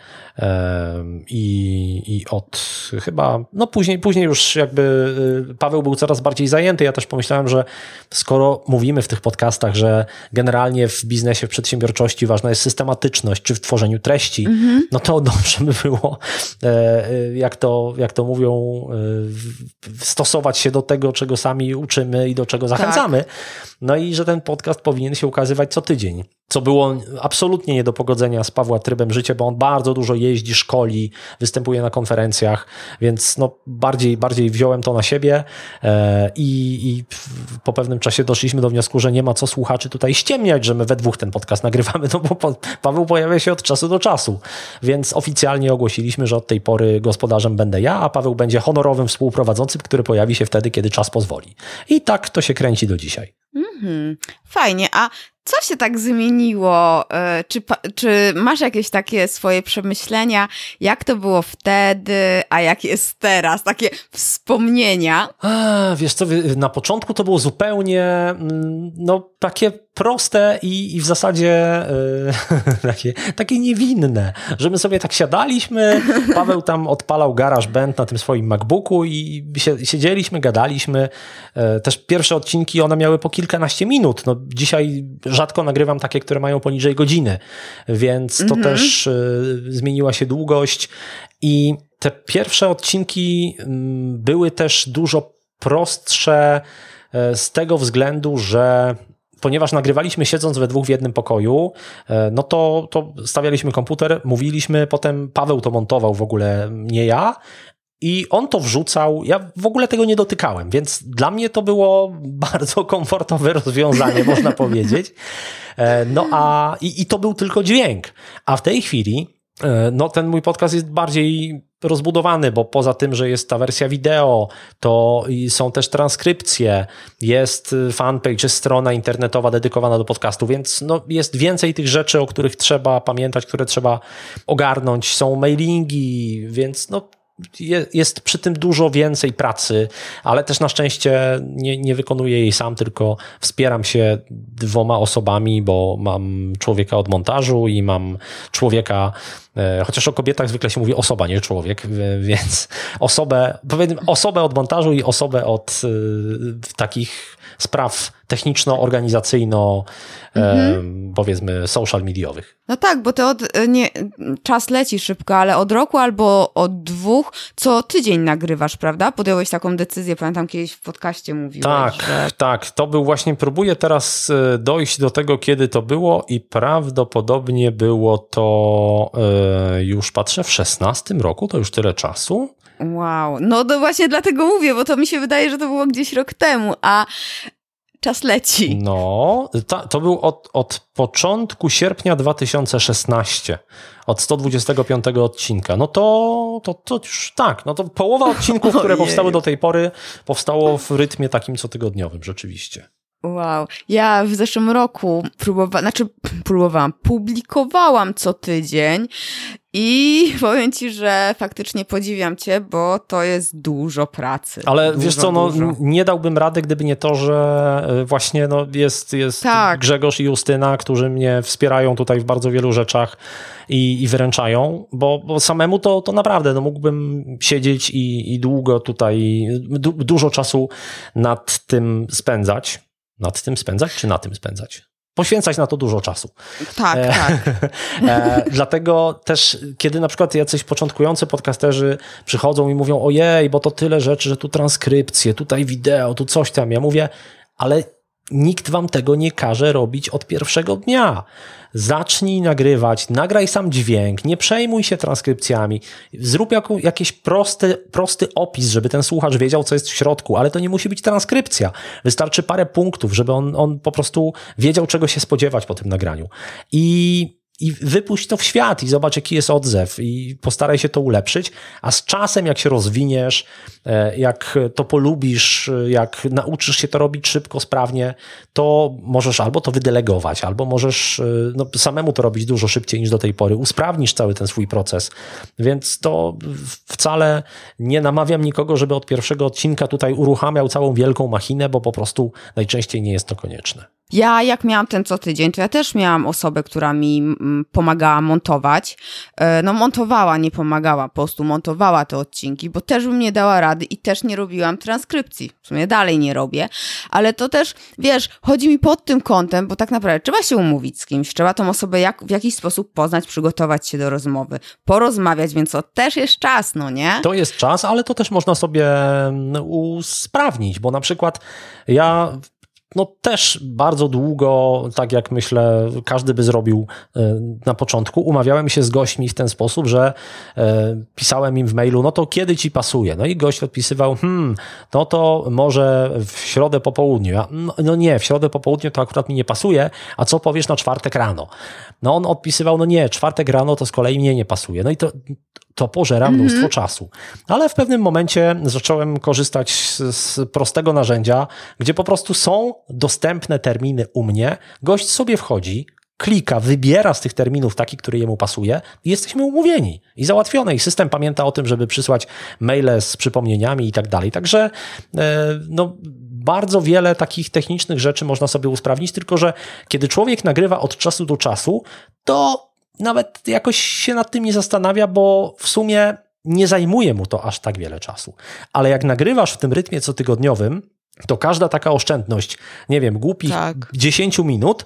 i, i od chyba, no później, później już jakby Paweł był coraz bardziej zajęty. Ja też pomyślałem, że skoro mówimy w tych podcastach, że generalnie w biznesie, w przedsiębiorczości ważna jest systematyczność, czy w tworzeniu treści, mm -hmm. no to dobrze by było, e, jak to, jak to mówią, e, stosować się do tego, czego sami uczymy i do czego zachęcamy. Tak. No i że ten podcast powinien się ukazywać co tydzień co było absolutnie nie do pogodzenia z Pawła trybem życia, bo on bardzo dużo jeździ, szkoli, występuje na konferencjach, więc no bardziej, bardziej wziąłem to na siebie e, i, i po pewnym czasie doszliśmy do wniosku, że nie ma co słuchaczy tutaj ściemniać, że my we dwóch ten podcast nagrywamy, no bo Paweł pojawia się od czasu do czasu, więc oficjalnie ogłosiliśmy, że od tej pory gospodarzem będę ja, a Paweł będzie honorowym współprowadzącym, który pojawi się wtedy, kiedy czas pozwoli. I tak to się kręci do dzisiaj. Mm-hmm. Fajnie. A co się tak zmieniło? E, czy, czy masz jakieś takie swoje przemyślenia, jak to było wtedy, a jak jest teraz? Takie wspomnienia? A, wiesz co, na początku to było zupełnie mm, no, takie proste i, i w zasadzie yy, takie, takie niewinne, że my sobie tak siadaliśmy, Paweł tam odpalał Garage Band na tym swoim MacBooku i siedzieliśmy, gadaliśmy. Yy, też pierwsze odcinki one miały po kilkanaście minut. No, dzisiaj rzadko nagrywam takie, które mają poniżej godziny, więc to mhm. też yy, zmieniła się długość i te pierwsze odcinki mm, były też dużo prostsze z tego względu, że ponieważ nagrywaliśmy siedząc we dwóch w jednym pokoju, e, no to, to stawialiśmy komputer, mówiliśmy, potem Paweł to montował w ogóle, nie ja, i on to wrzucał. Ja w ogóle tego nie dotykałem, więc dla mnie to było bardzo komfortowe rozwiązanie, można powiedzieć. E, no a i, i to był tylko dźwięk. A w tej chwili E, no ten mój podcast jest bardziej rozbudowany, bo poza tym, że jest ta wersja wideo, to są też transkrypcje, jest fanpage, jest strona internetowa dedykowana do podcastu, więc no jest więcej tych rzeczy, o których trzeba pamiętać, które trzeba ogarnąć. Są mailingi, więc no jest przy tym dużo więcej pracy, ale też na szczęście nie, nie wykonuję jej sam, tylko wspieram się dwoma osobami, bo mam człowieka od montażu i mam człowieka, e, chociaż o kobietach zwykle się mówi osoba, nie człowiek, więc osobę, powiedzmy, osobę od montażu i osobę od y, takich spraw techniczno-organizacyjno, mhm. powiedzmy, social mediowych. No tak, bo to od, e, nie, czas leci szybko, ale od roku albo od dwóch co tydzień nagrywasz, prawda? Podjąłeś taką decyzję, pamiętam kiedyś w podcaście mówiłeś. Tak, że... tak. To był właśnie, próbuję teraz e, dojść do tego, kiedy to było i prawdopodobnie było to, e, już patrzę, w szesnastym roku, to już tyle czasu. Wow, no to właśnie dlatego mówię, bo to mi się wydaje, że to było gdzieś rok temu, a czas leci. No, to, to był od, od początku sierpnia 2016, od 125 odcinka. No to, to, to już tak, no to połowa odcinków, które powstały do tej pory, powstało w rytmie takim cotygodniowym, rzeczywiście. Wow. Ja w zeszłym roku próbowałam, znaczy próbowałam, publikowałam co tydzień I powiem ci, że faktycznie podziwiam cię, bo to jest dużo pracy. Ale dużo, wiesz co, no, dużo. nie dałbym rady, gdyby nie to, że y, właśnie no, jest, jest Tak. Grzegorz i Justyna, którzy mnie wspierają tutaj w bardzo wielu rzeczach i, i wyręczają, bo, bo samemu to, to naprawdę no, mógłbym siedzieć i, i długo tutaj, du, dużo czasu nad tym spędzać. Nad tym spędzać, czy na tym spędzać? Poświęcać na to dużo czasu. Tak, E, tak. E, dlatego też, kiedy na przykład jacyś początkujący podcasterzy przychodzą i mówią, ojej, bo to tyle rzeczy, że tu transkrypcje, tutaj wideo, tu coś tam. Ja mówię, ale nikt wam tego nie każe robić od pierwszego dnia. Zacznij nagrywać, nagraj sam dźwięk, nie przejmuj się transkrypcjami, zrób jaką, jakiś prosty, prosty opis, żeby ten słuchacz wiedział, co jest w środku, ale to nie musi być transkrypcja. Wystarczy parę punktów, żeby on, on po prostu wiedział, czego się spodziewać po tym nagraniu. I i wypuść to w świat i zobacz, jaki jest odzew, i postaraj się to ulepszyć. A z czasem, jak się rozwiniesz, e, jak to polubisz, jak nauczysz się to robić szybko, sprawnie, to możesz albo to wydelegować, albo możesz e, no, samemu to robić dużo szybciej niż do tej pory. Usprawnisz cały ten swój proces. Więc to wcale nie namawiam nikogo, żeby od pierwszego odcinka tutaj uruchamiał całą wielką machinę, bo po prostu najczęściej nie jest to konieczne. Ja jak miałam ten co tydzień, to ja też miałam osobę, która mi mm, pomagała montować. E, No montowała, nie pomagała, po prostu montowała te odcinki, bo też bym nie dała rady i też nie robiłam transkrypcji. W sumie dalej nie robię, ale to też, wiesz, chodzi mi pod tym kątem, bo tak naprawdę trzeba się umówić z kimś, trzeba tą osobę jak, w jakiś sposób poznać, przygotować się do rozmowy, porozmawiać, więc to też jest czas, no nie? To jest czas, ale to też można sobie mm, usprawnić, bo na przykład ja no też bardzo długo, tak jak myślę, każdy by zrobił e, na początku, umawiałem się z gośćmi w ten sposób, że e, pisałem im w mailu, no to kiedy ci pasuje? No i gość odpisywał, hmm, no to może w środę po południu. Ja, no, no nie, w środę po południu to akurat mi nie pasuje, a co powiesz na czwartek rano? No on odpisywał, no nie, czwartek rano to z kolei mnie nie pasuje. No i to, to pożera mnóstwo czasu. Ale w pewnym momencie zacząłem korzystać z, z prostego narzędzia, gdzie po prostu są dostępne terminy u mnie. Gość sobie wchodzi, klika, wybiera z tych terminów taki, który jemu pasuje i jesteśmy umówieni i załatwione. I system pamięta o tym, żeby przysłać maile z przypomnieniami i tak dalej. Także e, no, bardzo wiele takich technicznych rzeczy można sobie usprawnić, tylko że kiedy człowiek nagrywa od czasu do czasu, to nawet jakoś się nad tym nie zastanawia, bo w sumie nie zajmuje mu to aż tak wiele czasu. Ale jak nagrywasz w tym rytmie cotygodniowym, to każda taka oszczędność, nie wiem, głupich Tak. 10 minut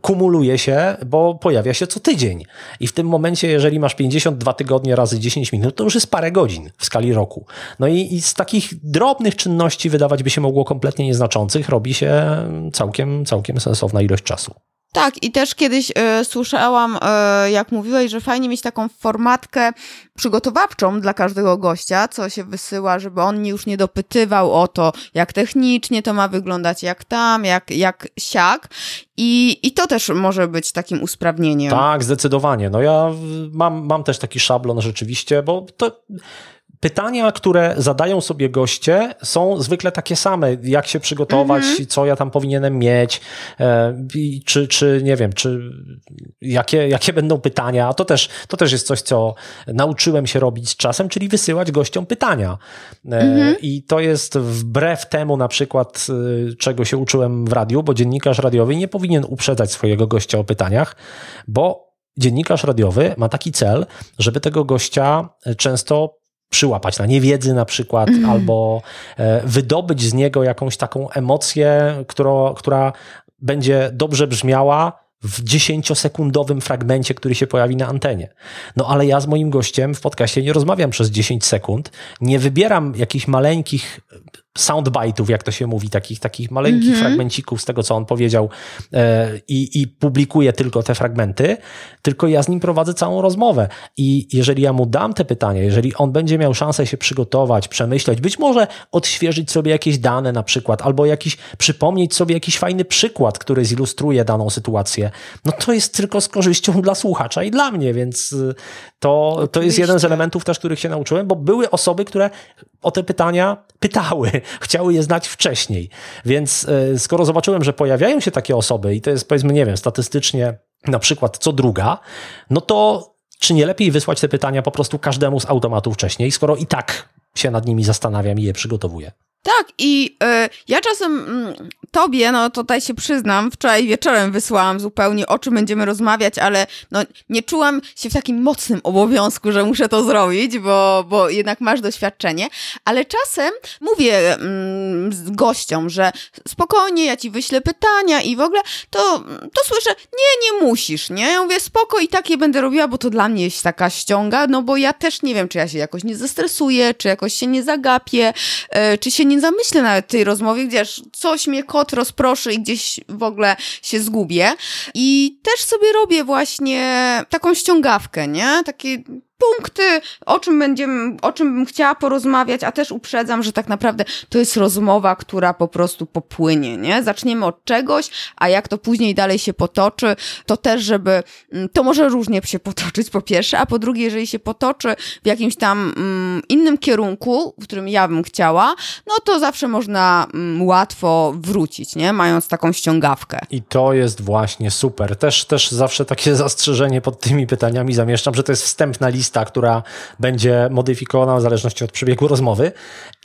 kumuluje się, bo pojawia się co tydzień. I w tym momencie, jeżeli masz 52 tygodnie razy 10 minut, to już jest parę godzin w skali roku. No i, i z takich drobnych czynności wydawać by się mogło kompletnie nieznaczących, robi się całkiem, całkiem sensowna ilość czasu. Tak, i też kiedyś e, słyszałam, e, jak mówiłeś, że fajnie mieć taką formatkę przygotowawczą dla każdego gościa, co się wysyła, żeby on już nie dopytywał o to, jak technicznie to ma wyglądać, jak tam, jak, jak siak. I, I to też może być takim usprawnieniem. Tak, zdecydowanie. No ja mam, mam też taki szablon rzeczywiście, bo to pytania, które zadają sobie goście, są zwykle takie same. Jak się przygotować, co ja tam powinienem mieć, e, czy, czy nie wiem, czy jakie, jakie będą pytania. A to też, to też jest coś, co nauczyłem się robić z czasem, czyli wysyłać gościom pytania. E, I to jest wbrew temu na przykład, e, czego się uczyłem w radiu, bo dziennikarz radiowy nie powinien uprzedzać swojego gościa o pytaniach, bo dziennikarz radiowy ma taki cel, żeby tego gościa często przyłapać na niewiedzy na przykład, albo e, wydobyć z niego jakąś taką emocję, która, która będzie dobrze brzmiała w 10-sekundowym fragmencie, który się pojawi na antenie. No ale ja z moim gościem w podcaście nie rozmawiam przez 10 sekund, nie wybieram jakichś maleńkich soundbite'ów, jak to się mówi, takich, takich maleńkich fragmencików z tego, co on powiedział e, i, i publikuję tylko te fragmenty, tylko ja z nim prowadzę całą rozmowę. I jeżeli ja mu dam te pytania, jeżeli on będzie miał szansę się przygotować, przemyśleć, być może odświeżyć sobie jakieś dane na przykład, albo jakiś, przypomnieć sobie jakiś fajny przykład, który zilustruje daną sytuację, no to jest tylko z korzyścią dla słuchacza i dla mnie, więc y, to, to jest jeden z elementów też, których się nauczyłem, bo były osoby, które o te pytania pytały, chciały je znać wcześniej. Więc y, skoro zobaczyłem, że pojawiają się takie osoby i to jest powiedzmy, nie wiem, statystycznie na przykład co druga, no to czy nie lepiej wysłać te pytania po prostu każdemu z automatu wcześniej, skoro i tak się nad nimi zastanawiam i je przygotowuję. Tak, i y, ja czasem y, tobie, no tutaj się przyznam, wczoraj wieczorem wysłałam zupełnie, o czym będziemy rozmawiać, ale no, nie czułam się w takim mocnym obowiązku, że muszę to zrobić, bo, bo jednak masz doświadczenie, ale czasem mówię mm, gościom, że spokojnie, ja ci wyślę pytania i w ogóle to, to słyszę, nie, nie musisz, nie? Ja mówię, spoko i tak je będę robiła, bo to dla mnie jest taka ściąga, no bo ja też nie wiem, czy ja się jakoś nie zestresuję, czy jakoś się nie zagapię, y, czy się nie zamyślę nawet tej rozmowie, gdzieś coś mnie kot rozproszy i gdzieś w ogóle się zgubię. I też sobie robię właśnie taką ściągawkę, nie? Takie punkty, o czym będziemy, o czym bym chciała porozmawiać, a też uprzedzam, że tak naprawdę to jest rozmowa, która po prostu popłynie, nie? Zaczniemy od czegoś, a jak to później dalej się potoczy, to też, żeby, mm, to może różnie się potoczyć, po pierwsze, a po drugie, jeżeli się potoczy w jakimś tam mm, innym kierunku, w którym ja bym chciała, no to zawsze można mm, łatwo wrócić, nie? Mając taką ściągawkę. I to jest właśnie super. Też, też zawsze takie zastrzeżenie pod tymi pytaniami zamieszczam, że to jest wstępna lista lista, która będzie modyfikowana w zależności od przebiegu rozmowy.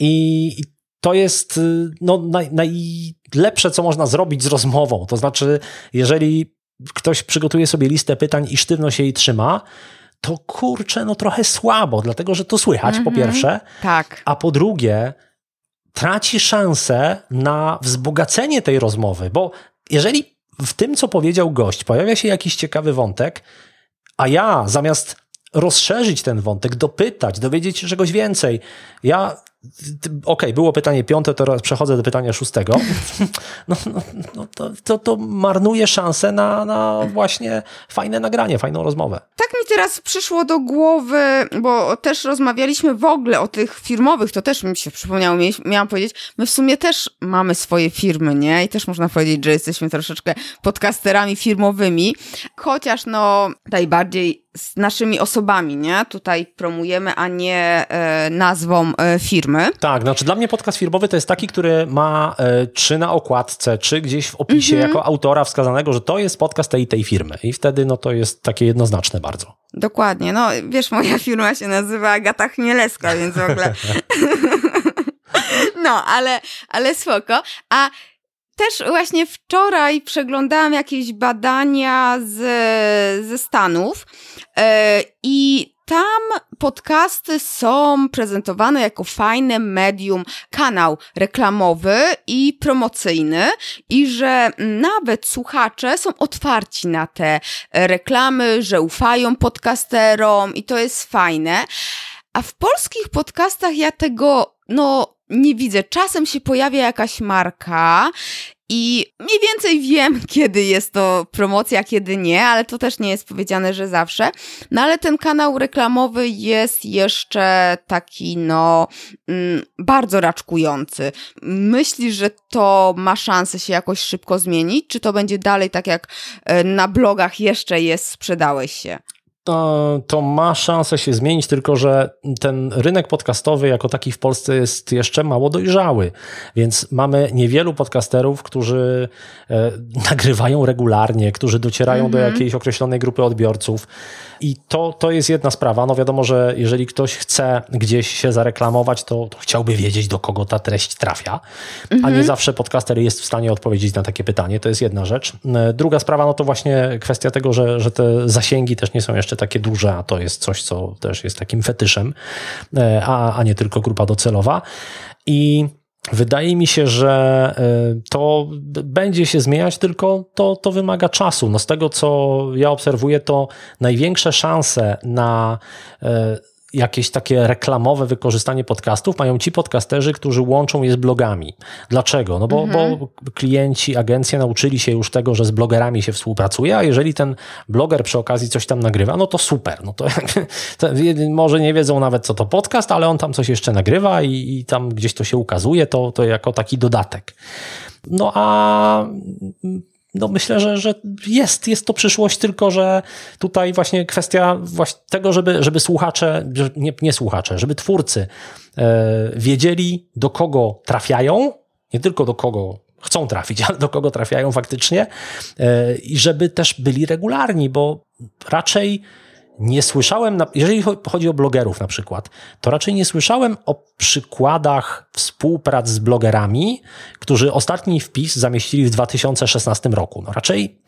I to jest y, no, naj, najlepsze, co można zrobić z rozmową. To znaczy, jeżeli ktoś przygotuje sobie listę pytań i sztywno się jej trzyma, to kurczę, no trochę słabo, dlatego że to słychać mm -hmm. po mhm. pierwsze, tak. a po drugie traci szansę na wzbogacenie tej rozmowy, bo jeżeli w tym, co powiedział gość, pojawia się jakiś ciekawy wątek, a ja zamiast rozszerzyć ten wątek, dopytać, dowiedzieć się czegoś więcej. Ja Okej, okay, było pytanie piąte, teraz przechodzę do pytania szóstego. No, no, no to, to, to, marnuje szansę na, na właśnie fajne nagranie, fajną rozmowę. Tak mi teraz przyszło do głowy, bo też rozmawialiśmy w ogóle o tych firmowych, to też mi się przypomniało, miałam powiedzieć, my w sumie też mamy swoje firmy, nie? I też można powiedzieć, że jesteśmy troszeczkę podcasterami firmowymi, chociaż no najbardziej z naszymi osobami, nie? Tutaj promujemy, a nie e, nazwą e, firmy. Tak, znaczy dla mnie podcast firmowy to jest taki, który ma e, czy na okładce, czy gdzieś w opisie mhm. jako autora wskazanego, że to jest podcast tej tej firmy. I wtedy no to jest takie jednoznaczne bardzo. Dokładnie. No wiesz, moja firma się nazywa Agata Chmielewska, więc w ogóle... no, ale, ale spoko. A też właśnie wczoraj przeglądałam jakieś badania z, ze Stanów yy, i tam podcasty są prezentowane jako fajne medium, kanał reklamowy i promocyjny i że nawet słuchacze są otwarci na te reklamy, że ufają podcasterom i to jest fajne. A w polskich podcastach ja tego, no, nie widzę. Czasem się pojawia jakaś marka i mniej więcej wiem, kiedy jest to promocja, kiedy nie, ale to też nie jest powiedziane, że zawsze. No ale ten kanał reklamowy jest jeszcze taki, no, mm, bardzo raczkujący. Myślisz, że to ma szansę się jakoś szybko zmienić? Czy to będzie dalej tak jak e, na blogach jeszcze jest, sprzedałeś się? To, to ma szansę się zmienić, tylko że ten rynek podcastowy jako taki w Polsce jest jeszcze mało dojrzały, więc mamy niewielu podcasterów, którzy e, nagrywają regularnie, którzy docierają mm -hmm. do mhm. jakiejś określonej grupy odbiorców. I to, to jest jedna sprawa. No wiadomo, że jeżeli ktoś chce gdzieś się zareklamować, to, to chciałby wiedzieć, do kogo ta treść trafia, a nie mhm. zawsze podcaster jest w stanie odpowiedzieć na takie pytanie. To jest jedna rzecz. Druga sprawa, no to właśnie kwestia tego, że, że te zasięgi też nie są jeszcze takie duże, a to jest coś, co też jest takim fetyszem, e, a, a nie tylko grupa docelowa. I Wydaje mi się, że e, to będzie się zmieniać, tylko to, to wymaga czasu. No z tego, co ja obserwuję, to największe szanse na e, jakieś takie reklamowe wykorzystanie podcastów mają ci podcasterzy, którzy łączą je z blogami. Dlaczego? No bo, mhm. bo klienci, agencje nauczyli się już tego, że z blogerami się współpracuje, a jeżeli ten bloger przy okazji coś tam nagrywa, no to super. No to, to może nie wiedzą nawet, co to podcast, ale on tam coś jeszcze nagrywa i, i tam gdzieś to się ukazuje, to, to jako taki dodatek. No a no myślę, że, że jest, jest to przyszłość, tylko że tutaj właśnie kwestia właśnie tego, żeby, żeby słuchacze, nie, nie słuchacze, żeby twórcy e, wiedzieli, do kogo trafiają, nie tylko do kogo chcą trafić, ale do kogo trafiają faktycznie e, i żeby też byli regularni, bo raczej nie słyszałem, jeżeli chodzi o blogerów na przykład, to raczej nie słyszałem o przykładach współprac z blogerami, którzy ostatni wpis zamieścili w 2016 roku. No raczej,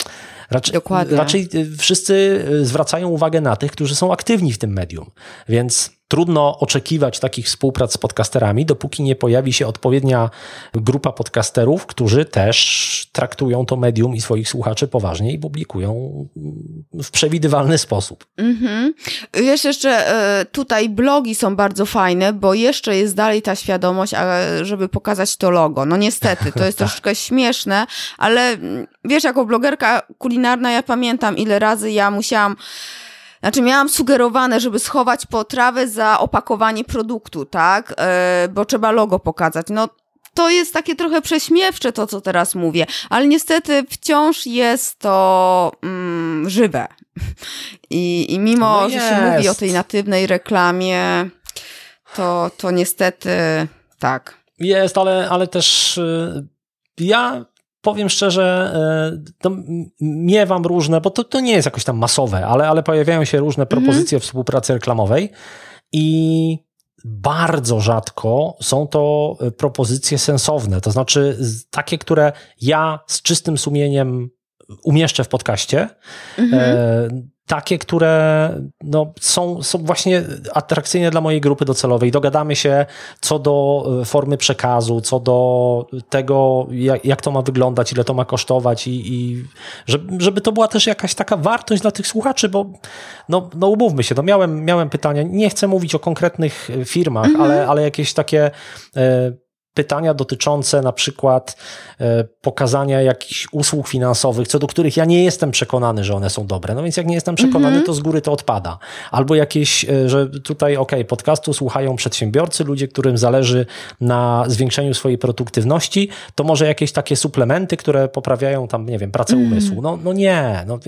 raczej, Dokładnie. raczej wszyscy zwracają uwagę na tych, którzy są aktywni w tym medium. Więc trudno oczekiwać takich współprac z podcasterami, dopóki nie pojawi się odpowiednia grupa podcasterów, którzy też traktują to medium i swoich słuchaczy poważnie i publikują w przewidywalny sposób. Mhm. Wiesz, jeszcze e, tutaj blogi są bardzo fajne, bo jeszcze jest dalej ta świadomość, żeby pokazać to logo. No niestety, to jest troszkę śmieszne, ale mm, wiesz, jako blogerka kulinarna ja pamiętam, ile razy ja musiałam znaczy miałam sugerowane, żeby schować potrawę za opakowanie produktu, tak? E, bo trzeba logo pokazać. No to jest takie trochę prześmiewcze to, co teraz mówię, ale niestety wciąż jest to mm, żywe. I, i mimo, no że się mówi o tej natywnej reklamie, to, to niestety tak. Jest, ale, ale też y, ja powiem szczerze, e, to miewam różne, bo to, to nie jest jakoś tam masowe, ale, ale pojawiają się różne mhm. propozycje mhm. współpracy reklamowej i bardzo rzadko są to e, propozycje sensowne, to znaczy takie, które ja z czystym sumieniem umieszczę w podcaście. Mhm. E, takie, które no, są, są właśnie atrakcyjne dla mojej grupy docelowej. Dogadamy się co do e, formy przekazu, co do tego, jak, jak to ma wyglądać, ile to ma kosztować i, i żeby, żeby to była też jakaś taka wartość dla tych słuchaczy, bo no, no umówmy się, no miałem, miałem pytania, nie chcę mówić o konkretnych firmach, mhm. ale, ale jakieś takie e, pytania dotyczące na przykład e, pokazania jakichś usług finansowych, co do których ja nie jestem przekonany, że one są dobre. No więc jak nie jestem przekonany, mm -hmm. to z góry to odpada. Albo jakieś, e, że tutaj, ok, podcastu słuchają przedsiębiorcy, ludzie, którym zależy na zwiększeniu swojej produktywności, to może jakieś takie suplementy, które poprawiają tam, nie wiem, pracę mm. umysłu. No, no nie, no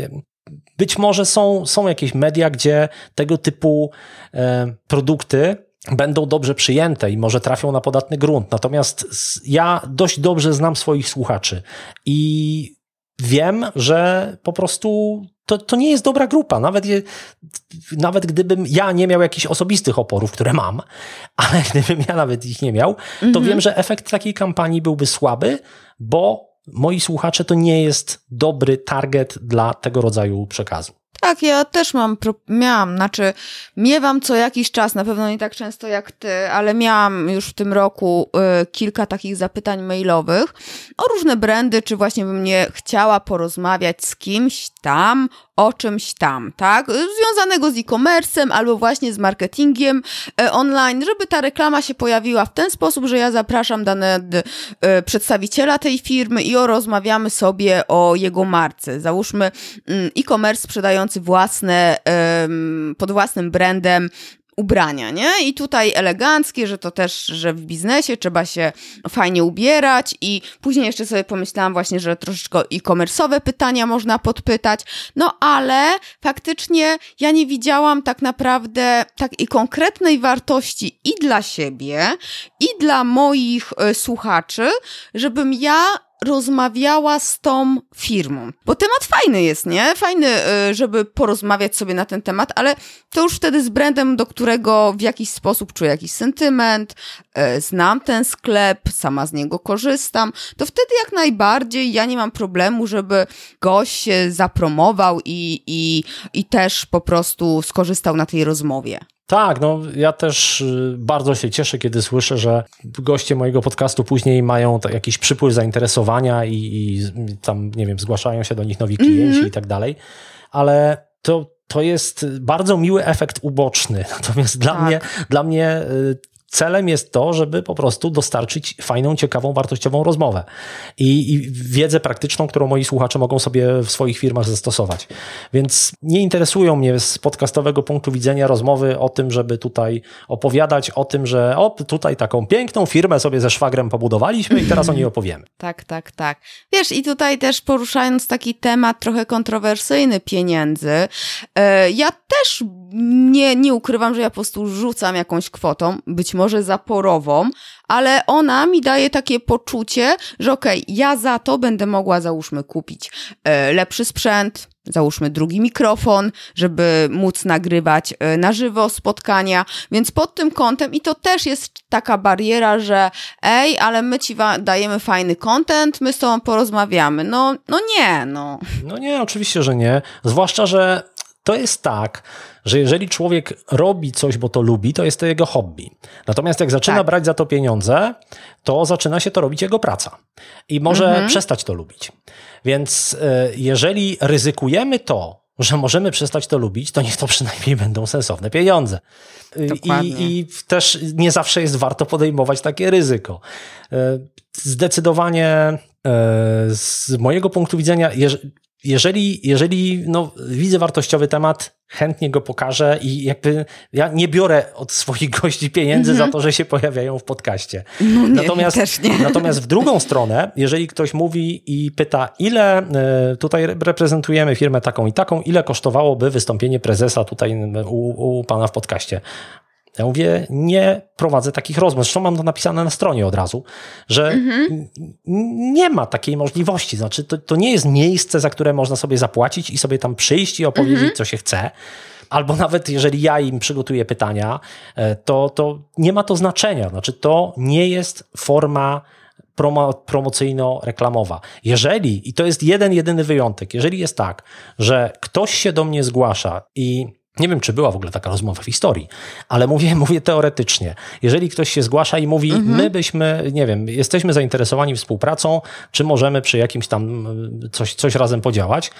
być może są, są jakieś media, gdzie tego typu e, produkty będą dobrze przyjęte i może trafią na podatny grunt. Natomiast ja dość dobrze znam swoich słuchaczy i wiem, że po prostu to, to nie jest dobra grupa. Nawet, je, nawet gdybym ja nie miał jakichś osobistych oporów, które mam, ale gdybym ja nawet ich nie miał, to mhm. wiem, że efekt takiej kampanii byłby słaby, bo moi słuchacze to nie jest dobry target dla tego rodzaju przekazu. Tak, ja też mam, miałam, znaczy miewam co jakiś czas, na pewno nie tak często jak ty, ale miałam już w tym roku y, kilka takich zapytań mailowych o różne brandy, czy właśnie bym nie chciała porozmawiać z kimś tam o czymś tam, tak? Związanego z e-commerce'em albo właśnie z marketingiem e, online, żeby ta reklama się pojawiła w ten sposób, że ja zapraszam dane e, przedstawiciela tej firmy i rozmawiamy sobie o jego marce. Załóżmy mm, e-commerce sprzedający własne, pod własnym brandem ubrania, nie? I tutaj eleganckie, że to też, że w biznesie trzeba się fajnie ubierać i później jeszcze sobie pomyślałam właśnie, że troszeczkę e-commerce'owe pytania można podpytać, no ale faktycznie ja nie widziałam tak naprawdę takiej konkretnej wartości i dla siebie, i dla moich y, słuchaczy, żebym ja rozmawiała z tą firmą. Bo temat fajny jest, nie? Fajny, y, żeby porozmawiać sobie na ten temat, ale to już wtedy z brandem, do którego w jakiś sposób czuję jakiś sentyment, y, znam ten sklep, sama z niego korzystam, to wtedy jak najbardziej ja nie mam problemu, żeby gość się zapromował i, i, i też po prostu skorzystał na tej rozmowie. Tak, no ja też y, bardzo się cieszę, kiedy słyszę, że goście mojego podcastu później mają jakiś przypływ zainteresowania i, i tam, nie wiem, zgłaszają się do nich nowi klienci mm -hmm. i tak dalej, ale to, to jest bardzo miły efekt uboczny. Natomiast dla tak. mnie, dla mnie y, celem jest to, żeby po prostu dostarczyć fajną, ciekawą, wartościową rozmowę i, i, wiedzę praktyczną, którą moi słuchacze mogą sobie w swoich firmach zastosować. Więc nie interesują mnie z podcastowego punktu widzenia rozmowy o tym, żeby tutaj opowiadać o tym, że o, tutaj taką piękną firmę sobie ze szwagrem pobudowaliśmy i teraz o niej opowiemy. Tak, tak, tak. Wiesz, i tutaj też poruszając taki temat trochę kontrowersyjny pieniędzy, e, ja też nie, nie ukrywam, że ja po prostu rzucam jakąś kwotą, być może zaporową, ale ona mi daje takie poczucie, że okej, okay, ja za to będę mogła, załóżmy, kupić e, lepszy sprzęt, załóżmy drugi mikrofon, żeby móc nagrywać e, na żywo spotkania, więc pod tym kątem i to też jest taka bariera, że ej, ale my ci dajemy fajny content, my z tobą porozmawiamy. No, no nie, no. No nie, oczywiście, że nie. Zwłaszcza, że to jest tak, że jeżeli człowiek robi coś, bo to lubi, to jest to jego hobby. Natomiast jak zaczyna tak. brać za to pieniądze, to zaczyna się to robić jego praca. I może mhm. przestać to lubić. Więc e, jeżeli ryzykujemy to, że możemy przestać to lubić, to niech to przynajmniej będą sensowne pieniądze. I, I, też nie zawsze jest warto podejmować takie ryzyko. E, zdecydowanie e, z mojego punktu widzenia, jeżeli, jeżeli no, widzę wartościowy temat, chętnie go pokażę i jakby ja nie biorę od swoich gości pieniędzy mm -hmm. za to, że się pojawiają w podcaście. No nie, natomiast, też nie. natomiast w drugą stronę, jeżeli ktoś mówi i pyta, ile e, tutaj reprezentujemy firmę taką i taką, ile kosztowałoby wystąpienie prezesa tutaj u, u pana w podcaście? Ja mówię, nie prowadzę takich rozmów. Zresztą mam to napisane na stronie od razu, że mhm. nie ma takiej możliwości. Znaczy, to, to nie jest miejsce, za które można sobie zapłacić i sobie tam przyjść i opowiedzieć, mhm. co się chce. Albo nawet jeżeli ja im przygotuję pytania, e, to, to nie ma to znaczenia. Znaczy, to nie jest forma promo, promocyjno-reklamowa. Jeżeli, i to jest jeden, jedyny wyjątek, jeżeli jest tak, że ktoś się do mnie zgłasza i nie wiem, czy była w ogóle taka rozmowa w historii, ale mówię, mówię teoretycznie. Jeżeli ktoś się zgłasza i mówi, mhm. my byśmy, nie wiem, jesteśmy zainteresowani współpracą, czy możemy przy jakimś tam coś, coś razem podziałać.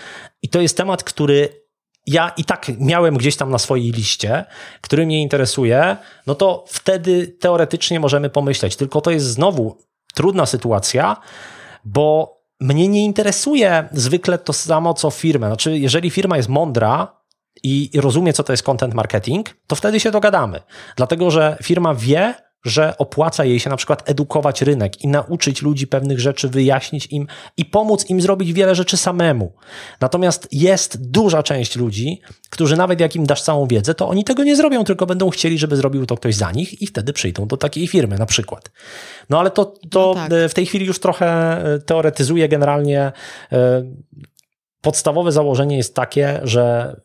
I to jest temat, który ja i tak miałem gdzieś tam na swojej liście, który mnie interesuje, no to wtedy teoretycznie możemy pomyśleć. Tylko to jest znowu trudna sytuacja, bo mnie nie interesuje zwykle to samo co firmę. Znaczy, jeżeli firma jest mądra, i rozumie, co to jest content marketing, to wtedy się dogadamy. Dlatego, że firma wie, że opłaca jej się na przykład edukować rynek i nauczyć ludzi pewnych rzeczy, wyjaśnić im i pomóc im zrobić wiele rzeczy samemu. Natomiast jest duża część ludzi, którzy nawet jak im dasz całą wiedzę, to oni tego nie zrobią, tylko będą chcieli, żeby zrobił to ktoś za nich i wtedy przyjdą do takiej firmy na przykład. No ale to, to no tak. w tej chwili już trochę e, teoretyzuję generalnie. E, podstawowe założenie jest takie, że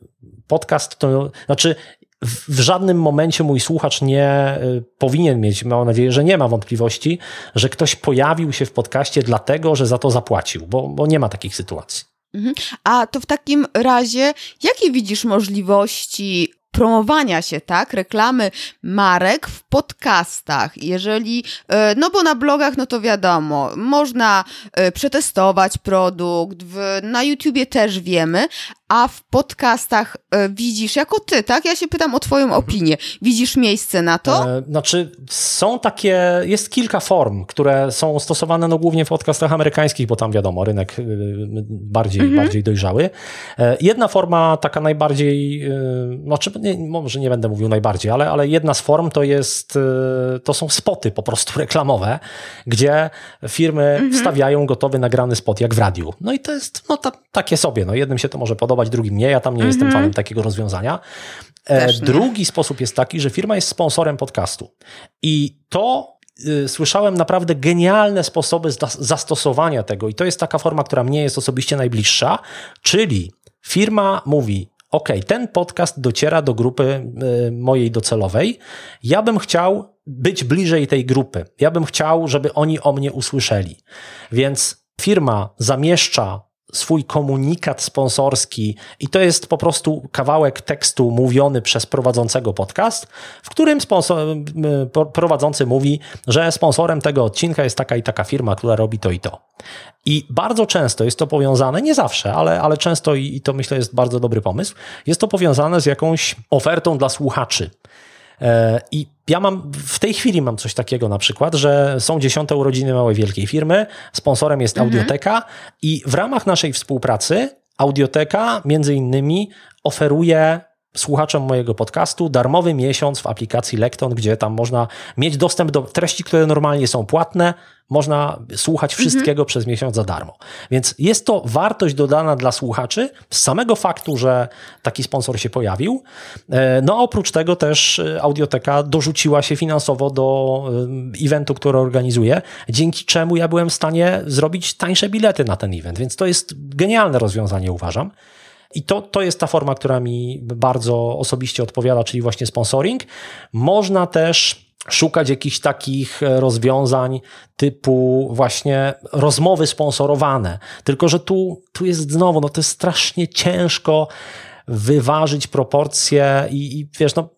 podcast to, znaczy w żadnym momencie mój słuchacz nie y, powinien mieć, mam nadzieję, że nie ma wątpliwości, że ktoś pojawił się w podcaście dlatego, że za to zapłacił, bo, bo nie ma takich sytuacji. Mhm. A to w takim razie, jakie widzisz możliwości promowania się, tak, reklamy marek w podcastach. Jeżeli, e, no bo na blogach, no to wiadomo, można e, przetestować produkt, w, na YouTubie też wiemy, a w podcastach e, widzisz, jako ty, tak? Ja się pytam o twoją opinię. Widzisz miejsce na to? E, znaczy, są takie, jest kilka form, które są stosowane no, głównie w podcastach amerykańskich, bo tam wiadomo, rynek y, bardziej, mhm. bardziej dojrzały. Jedna forma, taka najbardziej, y, znaczy, nie, może nie będę mówił najbardziej, ale, ale jedna z form to jest, y, to są spoty po prostu reklamowe, gdzie firmy mhm. wstawiają gotowy, nagrany spot, jak w radiu. No i to jest, no ta, takie sobie, no jednym się to może podobać, drugim nie. Ja tam nie -hmm. jestem mhm. fanem takiego rozwiązania. E, drugi sposób jest taki, że firma jest sponsorem podcastu. I to y, słyszałem naprawdę genialne sposoby zastosowania tego, i to jest taka forma, która mnie jest osobiście najbliższa, czyli firma mówi: OK, ten podcast dociera do grupy y, mojej docelowej. Ja bym chciał być bliżej tej grupy. Ja bym chciał, żeby oni o mnie usłyszeli. Więc firma zamieszcza swój komunikat sponsorski i to jest po prostu kawałek tekstu mówiony przez prowadzącego podcast, w którym sponsor, prowadzący mówi, że sponsorem tego odcinka jest taka i taka firma, która robi to i to. I bardzo często jest to powiązane, nie zawsze, ale, ale często i to myślę jest bardzo dobry pomysł, jest to powiązane z jakąś ofertą dla słuchaczy. E, I ja mam, w tej chwili mam coś takiego na przykład, że są dziesiąte urodziny małej wielkiej firmy, sponsorem jest mhm. Audioteka i w ramach naszej współpracy Audioteka między innymi oferuje słuchaczom mojego podcastu darmowy miesiąc w aplikacji Lekton, gdzie tam można mieć dostęp do treści, które normalnie są płatne, można słuchać mhm. wszystkiego mhm. przez miesiąc za darmo. Więc jest to wartość dodana dla słuchaczy z samego faktu, że taki sponsor się pojawił. E, no a oprócz tego też e, Audioteka dorzuciła się finansowo do e, eventu, który organizuje, dzięki czemu ja byłem w stanie zrobić tańsze bilety na ten event. Więc to jest genialne rozwiązanie, uważam. I to, to jest ta forma, która mi bardzo osobiście odpowiada, czyli właśnie sponsoring. Można też szukać jakichś takich rozwiązań typu właśnie rozmowy sponsorowane. Tylko, że tu, tu jest znowu, no to jest strasznie ciężko wyważyć proporcje i, i wiesz, no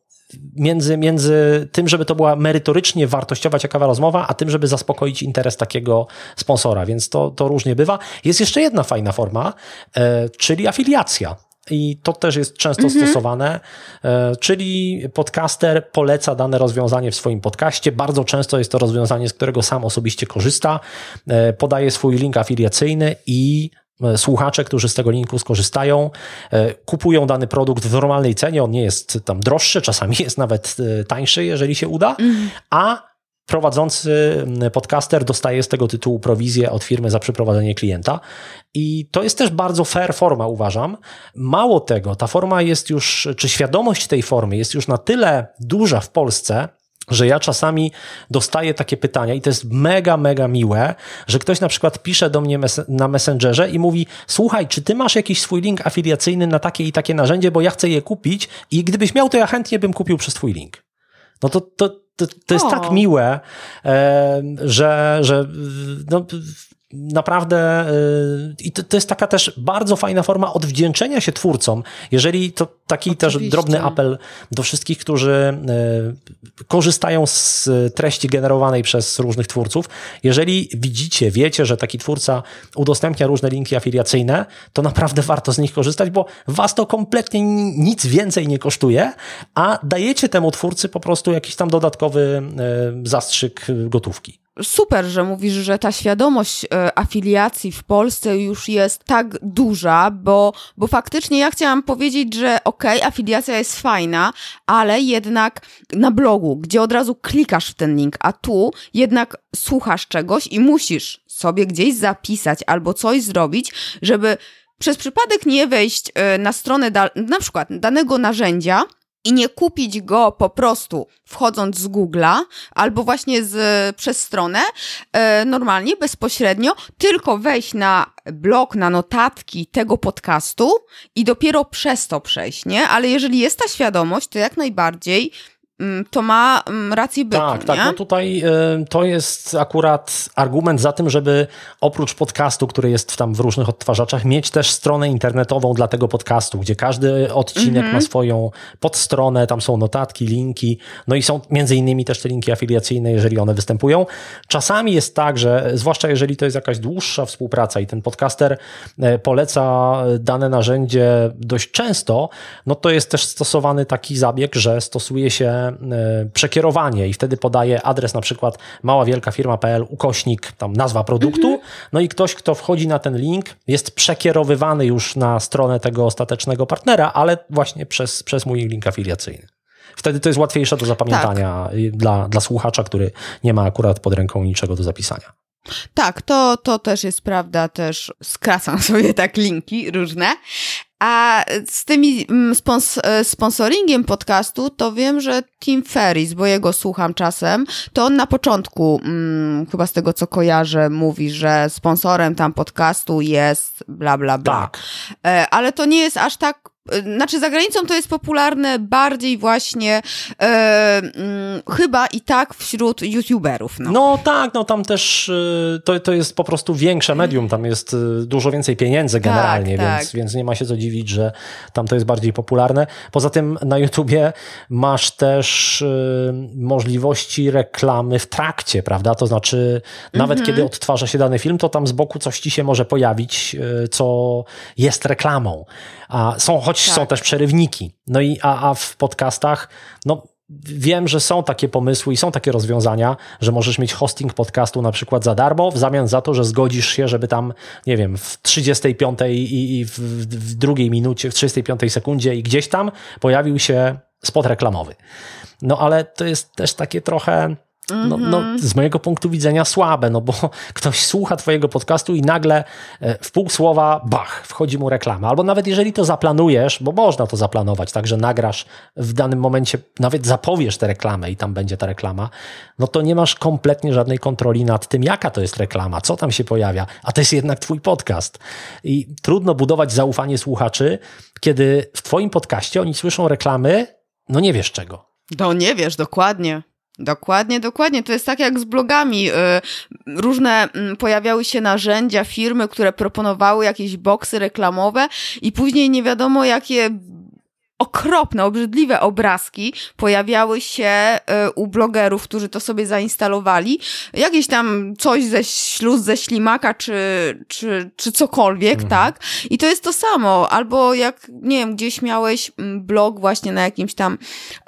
między, między tym, żeby to była merytorycznie wartościowa, ciekawa rozmowa, a tym, żeby zaspokoić interes takiego sponsora, więc to, to różnie bywa. Jest jeszcze jedna fajna forma, e, czyli afiliacja. I to też jest często mhm. stosowane, e, czyli podcaster poleca dane rozwiązanie w swoim podcaście. Bardzo często jest to rozwiązanie, z którego sam osobiście korzysta, e, podaje swój link afiliacyjny i słuchacze, którzy z tego linku skorzystają, e, kupują dany produkt w normalnej cenie. On nie jest tam droższy, czasami jest nawet e, tańszy, jeżeli się uda, mm. a prowadzący podcaster dostaje z tego tytułu prowizję od firmy za przeprowadzenie klienta. I to jest też bardzo fair forma, uważam. Mało tego, ta forma jest już, czy świadomość tej formy jest już na tyle duża w Polsce, że ja czasami dostaję takie pytania i to jest mega, mega miłe, że ktoś na przykład pisze do mnie na Messengerze i mówi: Słuchaj, czy ty masz jakiś swój link afiliacyjny na takie i takie narzędzie, bo ja chcę je kupić i gdybyś miał, to ja chętnie bym kupił przez twój link. No to, to, to, to jest o. tak miłe, e, że, że no, naprawdę y, i to, to, jest taka też bardzo fajna forma odwdzięczenia się twórcom. Jeżeli to taki Oczywiście. też drobny apel do wszystkich, którzy y, korzystają z treści generowanej przez różnych twórców. Jeżeli widzicie, wiecie, że taki twórca udostępnia różne linki afiliacyjne, to naprawdę warto z nich korzystać, bo was to kompletnie nic więcej nie kosztuje, a dajecie temu twórcy po prostu jakiś tam dodatkowy y, zastrzyk gotówki super, że mówisz, że ta świadomość e, afiliacji w Polsce już jest tak duża, bo, bo faktycznie ja chciałam powiedzieć, że okej, okay, afiliacja jest fajna, ale jednak na blogu, gdzie od razu klikasz w ten link, a tu jednak słuchasz czegoś i musisz sobie gdzieś zapisać albo coś zrobić, żeby przez przypadek nie wejść e, na stronę na przykład danego narzędzia, i nie kupić go po prostu wchodząc z Google'a albo właśnie z, przez stronę e, normalnie, bezpośrednio, tylko wejść na blog, na notatki tego podcastu i dopiero przez to przejść, nie? Ale jeżeli jest ta świadomość, to jak najbardziej to ma mm, rację bytu, Tak, tak. nie? No tutaj y, to jest akurat argument za tym, żeby oprócz podcastu, który jest tam w różnych odtwarzaczach, mieć też stronę internetową dla tego podcastu, gdzie każdy odcinek mm -hmm. ma swoją podstronę, tam są notatki, linki, no i są między innymi też te linki afiliacyjne, jeżeli one występują. Czasami jest tak, że zwłaszcza jeżeli to jest jakaś dłuższa współpraca i ten podcaster e, poleca dane narzędzie dość często, no to jest też stosowany taki zabieg, że stosuje się E, przekierowanie i wtedy podaje adres na przykład maławielkafirma.pl ukośnik, tam nazwa produktu, mhm. no i ktoś, kto wchodzi na ten link jest przekierowywany już na stronę tego ostatecznego partnera, ale właśnie przez, przez mój link afiliacyjny. Wtedy to jest łatwiejsze do zapamiętania tak. dla, dla słuchacza, który nie ma akurat pod ręką niczego do zapisania. Tak, to, to też jest prawda, też skracam sobie tak linki różne. A z tymi mm, spons e, sponsoringiem podcastu, to wiem, że Tim Ferris, bo jego słucham czasem, to on na początku, hmm, chyba z tego co kojarzę, mówi, że sponsorem tam podcastu jest bla bla bla. Tak. E, ale to nie jest aż tak znaczy za granicą to jest popularne bardziej właśnie e, mm, chyba i tak wśród youtuberów. No, no tak, no tam też e, to, to jest po prostu większe medium, tam jest e, dużo więcej pieniędzy tak, generalnie, tak, więc, tak. więc nie ma się co dziwić, że tam to jest bardziej popularne. Poza tym na YouTubie masz też możliwości reklamy w trakcie, prawda? To znaczy nawet mhm. kiedy odtwarza się dany film, to tam z boku coś ci się może pojawić, co jest reklamą. A są choć tak. są też przerywniki. No i a, a w podcastach, no Wiem, że są takie pomysły i są takie rozwiązania, że możesz mieć hosting podcastu na przykład za darmo, w zamian za to, że zgodzisz się, żeby tam, nie wiem, w 35 i, i w, w drugiej minucie, w 35 sekundzie i gdzieś tam pojawił się spot reklamowy. No ale to jest też takie trochę no, no, mhm. z mojego punktu widzenia słabe, no bo ktoś słucha twojego podcastu i nagle e, w pół słowa, bach, wchodzi mu reklama. Albo nawet jeżeli to zaplanujesz, bo można to zaplanować, tak, że nagrasz w danym momencie, nawet zapowiesz tę reklamę i tam będzie ta reklama, no to nie masz kompletnie żadnej kontroli nad tym, jaka to jest reklama, co tam się pojawia, a to jest jednak twój podcast. I trudno budować zaufanie słuchaczy, kiedy w twoim podcaście oni słyszą reklamy, no nie wiesz czego. No nie wiesz, dokładnie. Dokładnie, dokładnie. To jest tak jak z blogami. Y, różne mm, pojawiały się narzędzia, firmy, które proponowały jakieś boksy reklamowe i później nie wiadomo, jakie okropne, obrzydliwe obrazki pojawiały się e, u blogerów, którzy to sobie zainstalowali. Jakieś tam coś ze śluz, ze ślimaka, czy, czy, czy cokolwiek, mhm. tak? I to jest to samo. Albo jak, nie wiem, gdzieś miałeś mm, blog właśnie na jakimś tam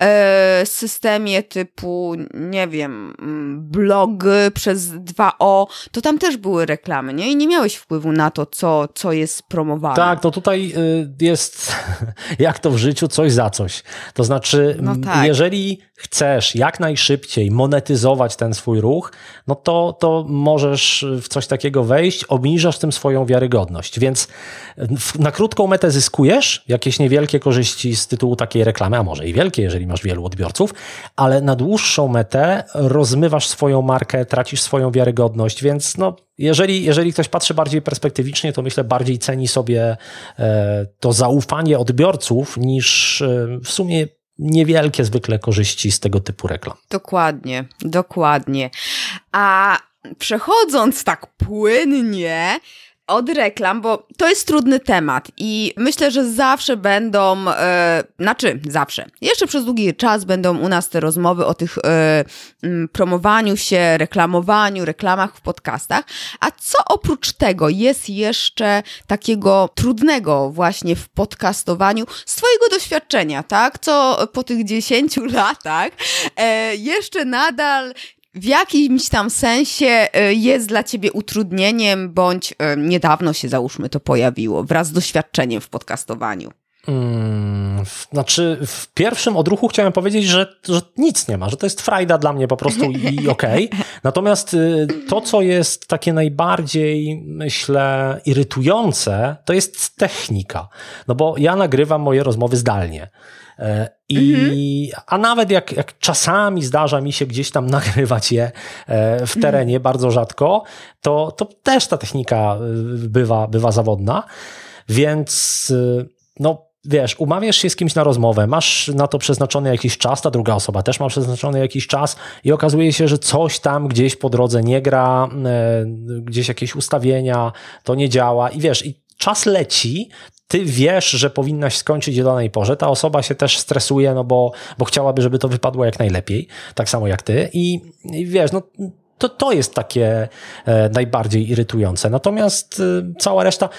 e, systemie typu, nie wiem, mm, blog przez 2O, to tam też były reklamy, nie? I nie miałeś wpływu na to, co, co jest promowane. Tak, to tutaj y, jest, jak to w życiu, życiu coś za coś. To znaczy, no tak. jeżeli chcesz jak najszybciej monetyzować ten swój ruch, no to, to możesz w coś takiego wejść, obniżasz tym swoją wiarygodność. Więc na krótką metę zyskujesz jakieś niewielkie korzyści z tytułu takiej reklamy, a może i wielkie, jeżeli masz wielu odbiorców, ale na dłuższą metę rozmywasz swoją markę, tracisz swoją wiarygodność, więc no, jeżeli, jeżeli ktoś patrzy bardziej perspektywicznie, to myślę bardziej ceni sobie e, to zaufanie odbiorców niż e, w sumie niewielkie zwykle korzyści z tego typu reklam. Dokładnie, dokładnie. A przechodząc tak płynnie od reklam, bo to jest trudny temat i myślę, że zawsze będą, e, znaczy zawsze, jeszcze przez długi czas będą u nas te rozmowy o tych e, promowaniu się, reklamowaniu, reklamach w podcastach. A co oprócz tego jest jeszcze takiego trudnego właśnie w podcastowaniu z Twojego doświadczenia, tak? Co po tych 10 latach e, jeszcze nadal w jakimś tam sensie y, jest dla ciebie utrudnieniem, bądź y, niedawno się załóżmy to pojawiło wraz z doświadczeniem w podcastowaniu? Hmm, znaczy, w pierwszym odruchu chciałem powiedzieć, że, że nic nie ma, że to jest frajda dla mnie po prostu i okej. Okay. Natomiast y, to, co jest takie najbardziej, myślę, irytujące, to jest technika. No bo ja nagrywam moje rozmowy zdalnie. E, I, mhm. A nawet jak, jak czasami zdarza mi się gdzieś tam nagrywać je e, w terenie, mhm. bardzo rzadko, to, to też ta technika e, bywa, bywa zawodna. Więc no, wiesz, umawiasz się z kimś na rozmowę, masz na to przeznaczony jakiś czas, ta druga osoba też ma przeznaczony jakiś czas i okazuje się, że coś tam gdzieś po drodze nie gra, gdzieś jakieś ustawienia, to nie działa i wiesz, i czas leci, ty wiesz, że powinnaś skończyć o danej porze, ta osoba się też stresuje, no bo, bo chciałaby, żeby to wypadło jak najlepiej, tak samo jak ty i, i wiesz, no to, to jest takie e, najbardziej irytujące. Natomiast e, cała reszta,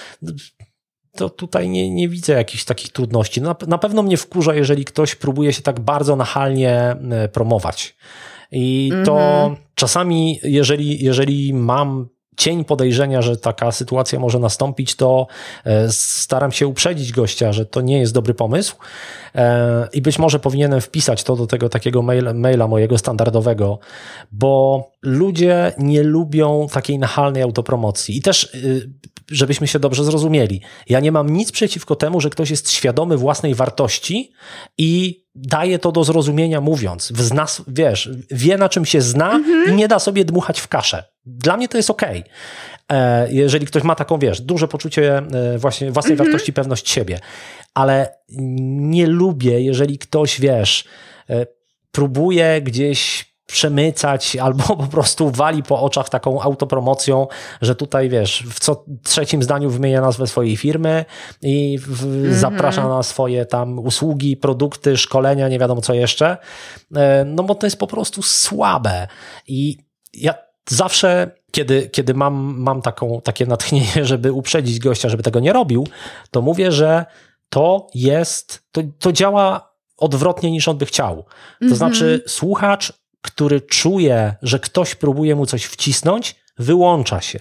to tutaj nie, nie widzę jakichś takich trudności. Na, na pewno mnie wkurza, jeżeli ktoś próbuje się tak bardzo nachalnie e, promować. I to mm -hmm. czasami, jeżeli, jeżeli mam cień podejrzenia, że taka sytuacja może nastąpić, to e, staram się uprzedzić gościa, że to nie jest dobry pomysł e, i być może powinienem wpisać to do tego takiego maila, maila mojego standardowego, bo ludzie nie lubią takiej nachalnej autopromocji. I też y, żebyśmy się dobrze zrozumieli. Ja nie mam nic przeciwko temu, że ktoś jest świadomy własnej wartości i daje to do zrozumienia mówiąc. W nas, wiesz, wie na czym się zna mhm. i nie da sobie dmuchać w kaszę. Dla mnie to jest okej. Okay. E, jeżeli ktoś ma taką, wiesz, duże poczucie e, właśnie własnej mhm. wartości, pewność siebie. Ale nie lubię, jeżeli ktoś, wiesz, e, próbuje gdzieś przemycać albo po prostu wali po oczach taką autopromocją, że tutaj wiesz, w co trzecim zdaniu wymienia nazwę swojej firmy i w, mm -hmm. zaprasza na swoje tam usługi, produkty, szkolenia, nie wiadomo co jeszcze. E, no bo to jest po prostu słabe. I ja zawsze, kiedy, kiedy mam, mam taką, takie natchnienie, żeby uprzedzić gościa, żeby tego nie robił, to mówię, że to jest, to, to działa odwrotnie niż on by chciał. To mm -hmm. znaczy, słuchacz który czuje, że ktoś próbuje mu coś wcisnąć, wyłącza się.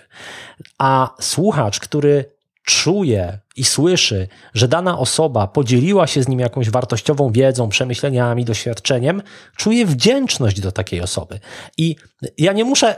A słuchacz, który czuje i słyszy, że dana osoba podzieliła się z nim jakąś wartościową wiedzą, przemyśleniami, doświadczeniem, czuje wdzięczność do takiej osoby. I ja nie muszę,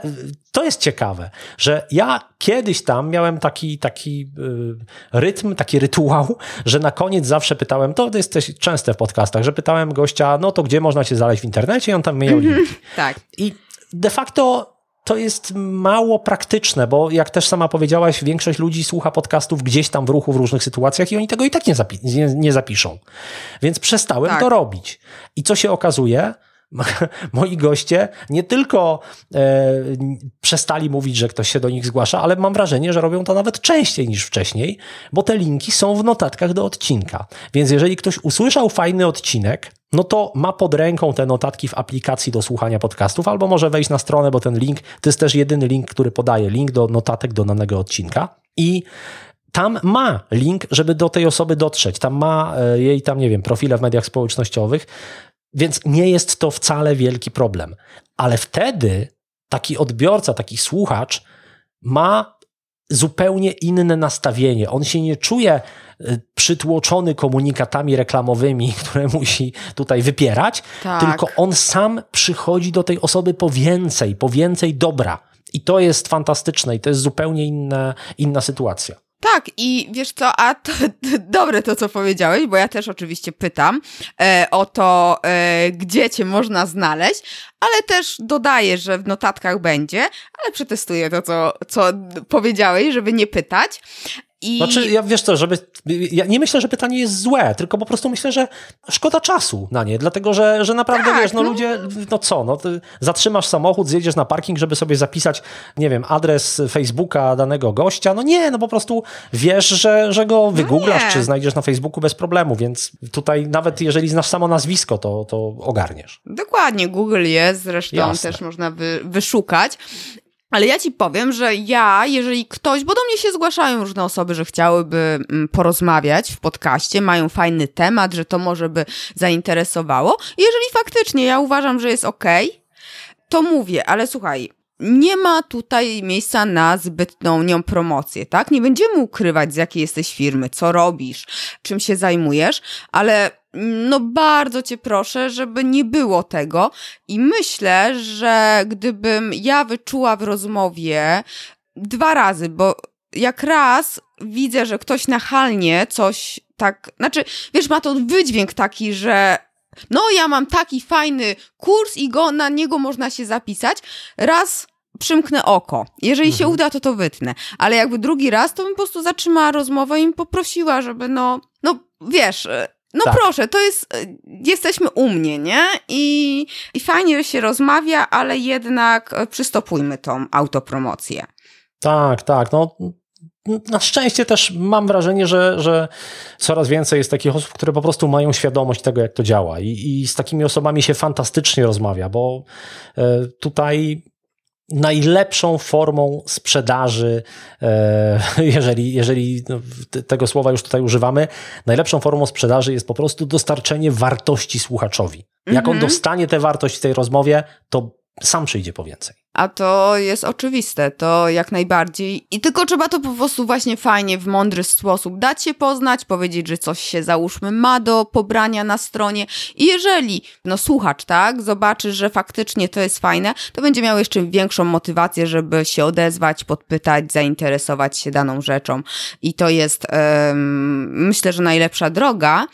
to jest ciekawe, że ja kiedyś tam miałem taki, taki yy, rytm, taki rytuał, że na koniec zawsze pytałem, to jest też częste w podcastach, że pytałem gościa, no to gdzie można się znaleźć w internecie i on tam miał linki. tak. I de facto to jest mało praktyczne, bo jak też sama powiedziałaś, większość ludzi słucha podcastów gdzieś tam w ruchu, w różnych sytuacjach i oni tego i tak nie, zapi nie, nie zapiszą. Więc przestałem tak. to robić. I co się okazuje? moi goście nie tylko e, przestali mówić, że ktoś się do nich zgłasza, ale mam wrażenie, że robią to nawet częściej niż wcześniej, bo te linki są w notatkach do odcinka. Więc jeżeli ktoś usłyszał fajny odcinek, no to ma pod ręką te notatki w aplikacji do słuchania podcastów, albo może wejść na stronę, bo ten link to jest też jedyny link, który podaje link do notatek do danego odcinka. I tam ma link, żeby do tej osoby dotrzeć. Tam ma e, jej tam, nie wiem, profile w mediach społecznościowych. Więc nie jest to wcale wielki problem. Ale wtedy taki odbiorca, taki słuchacz ma zupełnie inne nastawienie. On się nie czuje przytłoczony komunikatami reklamowymi, które musi tutaj wypierać, tak. tylko on sam przychodzi do tej osoby po więcej, po więcej dobra. I to jest fantastyczne i to jest zupełnie inna, inna sytuacja. Tak, i wiesz co, a to, dobre to, co powiedziałeś, bo ja też oczywiście pytam e, o to, e, gdzie cię można znaleźć, ale też dodaję, że w notatkach będzie, ale przetestuję to, co, co powiedziałeś, żeby nie pytać. I... Znaczy, ja wiesz co, żeby. Ja nie myślę, że pytanie jest złe, tylko po prostu myślę, że szkoda czasu na nie, dlatego że, że naprawdę tak, wiesz, no, no, ludzie, no co, no zatrzymasz samochód, zjedziesz na parking, żeby sobie zapisać, nie wiem, adres Facebooka danego gościa. No nie, no po prostu wiesz, że, że go wygooglasz, no czy znajdziesz na Facebooku bez problemu, więc tutaj nawet jeżeli znasz samo nazwisko, to, to ogarniesz. Dokładnie, Google jest, zresztą Jasne. też można wy, wyszukać. Ale ja ci powiem, że ja, jeżeli ktoś, bo do mnie się zgłaszają różne osoby, że chciałyby mm, porozmawiać w podcaście, mają fajny temat, że to może by zainteresowało. Jeżeli faktycznie ja uważam, że jest ok, to mówię, ale słuchaj, nie ma tutaj miejsca na zbytną nią promocję, tak? Nie będziemy ukrywać, z jakiej jesteś firmy, co robisz, czym się zajmujesz, ale no bardzo cię proszę, żeby nie było tego. I myślę, że gdybym ja wyczuła w rozmowie dwa razy, bo jak raz widzę, że ktoś nachalnie coś tak, znaczy, wiesz, ma to wydźwięk taki, że no ja mam taki fajny kurs i go na niego można się zapisać. Raz przymknę oko. Jeżeli mhm. się uda, to to wytnę. Ale jakby drugi raz, to bym po prostu zatrzymała rozmowę i poprosiła, żeby no, no wiesz, no tak. proszę, to jest, e, jesteśmy u mnie, nie? I, I fajnie, się rozmawia, ale jednak e, przystopujmy tą autopromocję. Tak, tak, no na szczęście też mam wrażenie, że, że coraz więcej jest takich osób, które po prostu mają świadomość tego, jak to działa. I, i z takimi osobami się fantastycznie rozmawia, bo e, tutaj najlepszą formą sprzedaży, e, jeżeli, jeżeli no, tego słowa już tutaj używamy, najlepszą formą sprzedaży jest po prostu dostarczenie wartości słuchaczowi. Jak on mhm. dostanie tę wartość w tej rozmowie, to sam przyjdzie po więcej. A to jest oczywiste, to jak najbardziej. I tylko trzeba to po prostu właśnie fajnie, w mądry sposób dać się poznać, powiedzieć, że coś się załóżmy ma do pobrania na stronie. I jeżeli, no słuchacz, tak, zobaczy, że faktycznie to jest fajne, to będzie miał jeszcze większą motywację, żeby się odezwać, podpytać, zainteresować się daną rzeczą. I to jest, um, myślę, że najlepsza droga.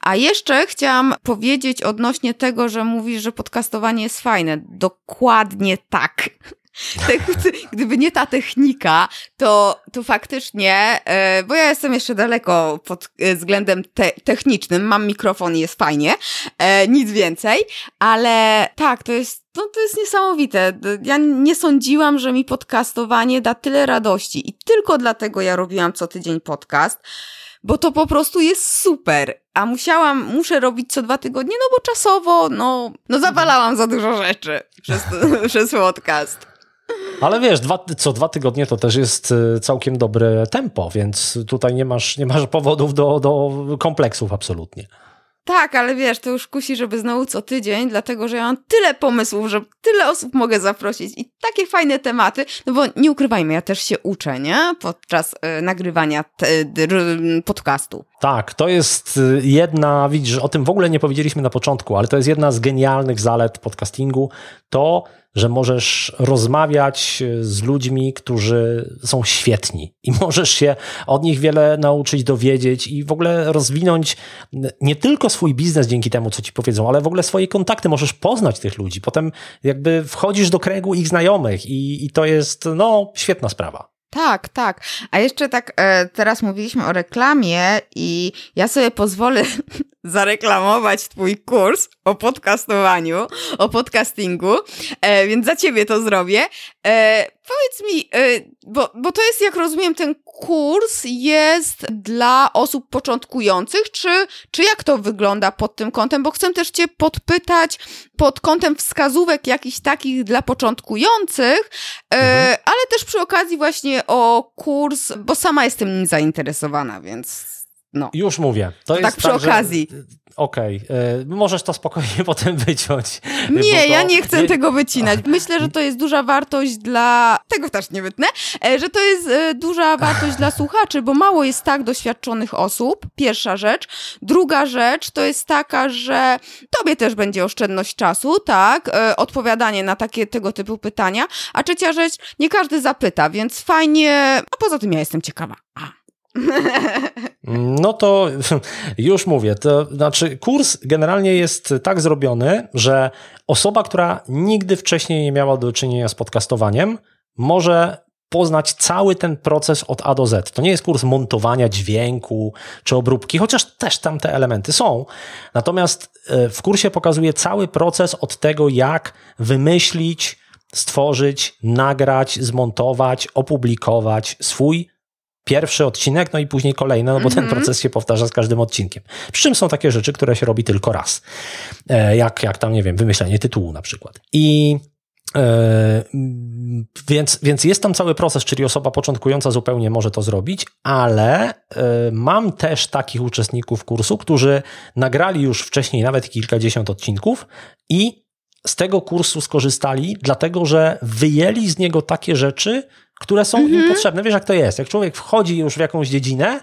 A jeszcze chciałam powiedzieć odnośnie tego, że mówisz, że podcastowanie jest fajne. Dokładnie tak. Gdyby nie ta technika, to, to faktycznie, e, bo ja jestem jeszcze daleko pod e, względem te technicznym, mam mikrofon i jest fajnie, e, nic więcej, ale tak, to jest, no, to jest niesamowite. Ja nie sądziłam, że mi podcastowanie da tyle radości. I tylko dlatego ja robiłam co tydzień podcast bo to po prostu jest super. A musiałam, muszę robić co dwa tygodnie, no bo czasowo, no, no zawalałam za dużo rzeczy przez, przez podcast. Ale wiesz, dwa, co dwa tygodnie to też jest y, całkiem dobre tempo, więc tutaj nie masz, nie masz powodów do, do kompleksów absolutnie. Tak, ale wiesz, to już kusi, żeby znowu co tydzień, dlatego że ja mam tyle pomysłów, że tyle osób mogę zaprosić i takie fajne tematy, no bo nie ukrywajmy, ja też się uczę, nie? Podczas y, nagrywania podcastu. Tak, to jest y, jedna, widzisz, o tym w ogóle nie powiedzieliśmy na początku, ale to jest jedna z genialnych zalet podcastingu, to, że możesz rozmawiać z ludźmi, którzy są świetni i możesz się od nich wiele nauczyć, dowiedzieć i w ogóle rozwinąć nie tylko swój biznes dzięki temu, co ci powiedzą, ale w ogóle swoje kontakty. Możesz poznać tych ludzi. Potem jakby wchodzisz do kręgu ich znajomych i, i to jest, no, świetna sprawa. Tak, tak. A jeszcze tak, e, teraz mówiliśmy o reklamie i ja sobie pozwolę zareklamować Twój kurs o podcastowaniu, o podcastingu, e, więc za Ciebie to zrobię. E, powiedz mi, e, bo, bo to jest, jak rozumiem, ten kurs jest dla osób początkujących, czy, czy jak to wygląda pod tym kątem? Bo chcę też Cię podpytać pod kątem wskazówek jakichś takich dla początkujących, e, mhm. ale też przy okazji właśnie o kurs, bo sama jestem nim zainteresowana, więc no. Już mówię. To, tak przy tak, okazji. Okej, okay. E, możesz to spokojnie potem wyciąć. Nie, to... ja nie chcę nie... tego wycinać. Myślę, że to jest duża wartość dla. Tego też nie wytnę, e, że to jest e, duża wartość dla słuchaczy, bo mało jest tak doświadczonych osób. Pierwsza rzecz. Druga rzecz to jest taka, że tobie też będzie oszczędność czasu, tak? Odpowiadanie na takie tego typu pytania. A trzecia rzecz, nie każdy zapyta, więc fajnie. A poza tym ja jestem ciekawa. A. No to już mówię, to znaczy kurs generalnie jest tak zrobiony, że osoba, która nigdy wcześniej nie miała do czynienia z podcastowaniem, może poznać cały ten proces od A do Z. To nie jest kurs montowania dźwięku czy obróbki, chociaż też tam te elementy są. Natomiast e, w kursie pokazuje cały proces od tego, jak wymyślić, stworzyć, nagrać, zmontować, opublikować swój pierwszy odcinek, no i później kolejny, no bo mm -hmm. ten mhm. proces się powtarza z każdym odcinkiem. Przy czym są takie rzeczy, które się robi tylko raz. E, jak, jak tam, nie wiem, wymyślenie tytułu na przykład. I e, więc, więc jest tam cały proces, czyli osoba początkująca zupełnie może to zrobić, ale e, mam też takich uczestników kursu, którzy nagrali już wcześniej nawet kilkadziesiąt odcinków i z tego kursu skorzystali, dlatego że wyjęli z niego takie rzeczy, które są mhm. im potrzebne. Wiesz, jak to jest. Jak człowiek wchodzi już w jakąś dziedzinę,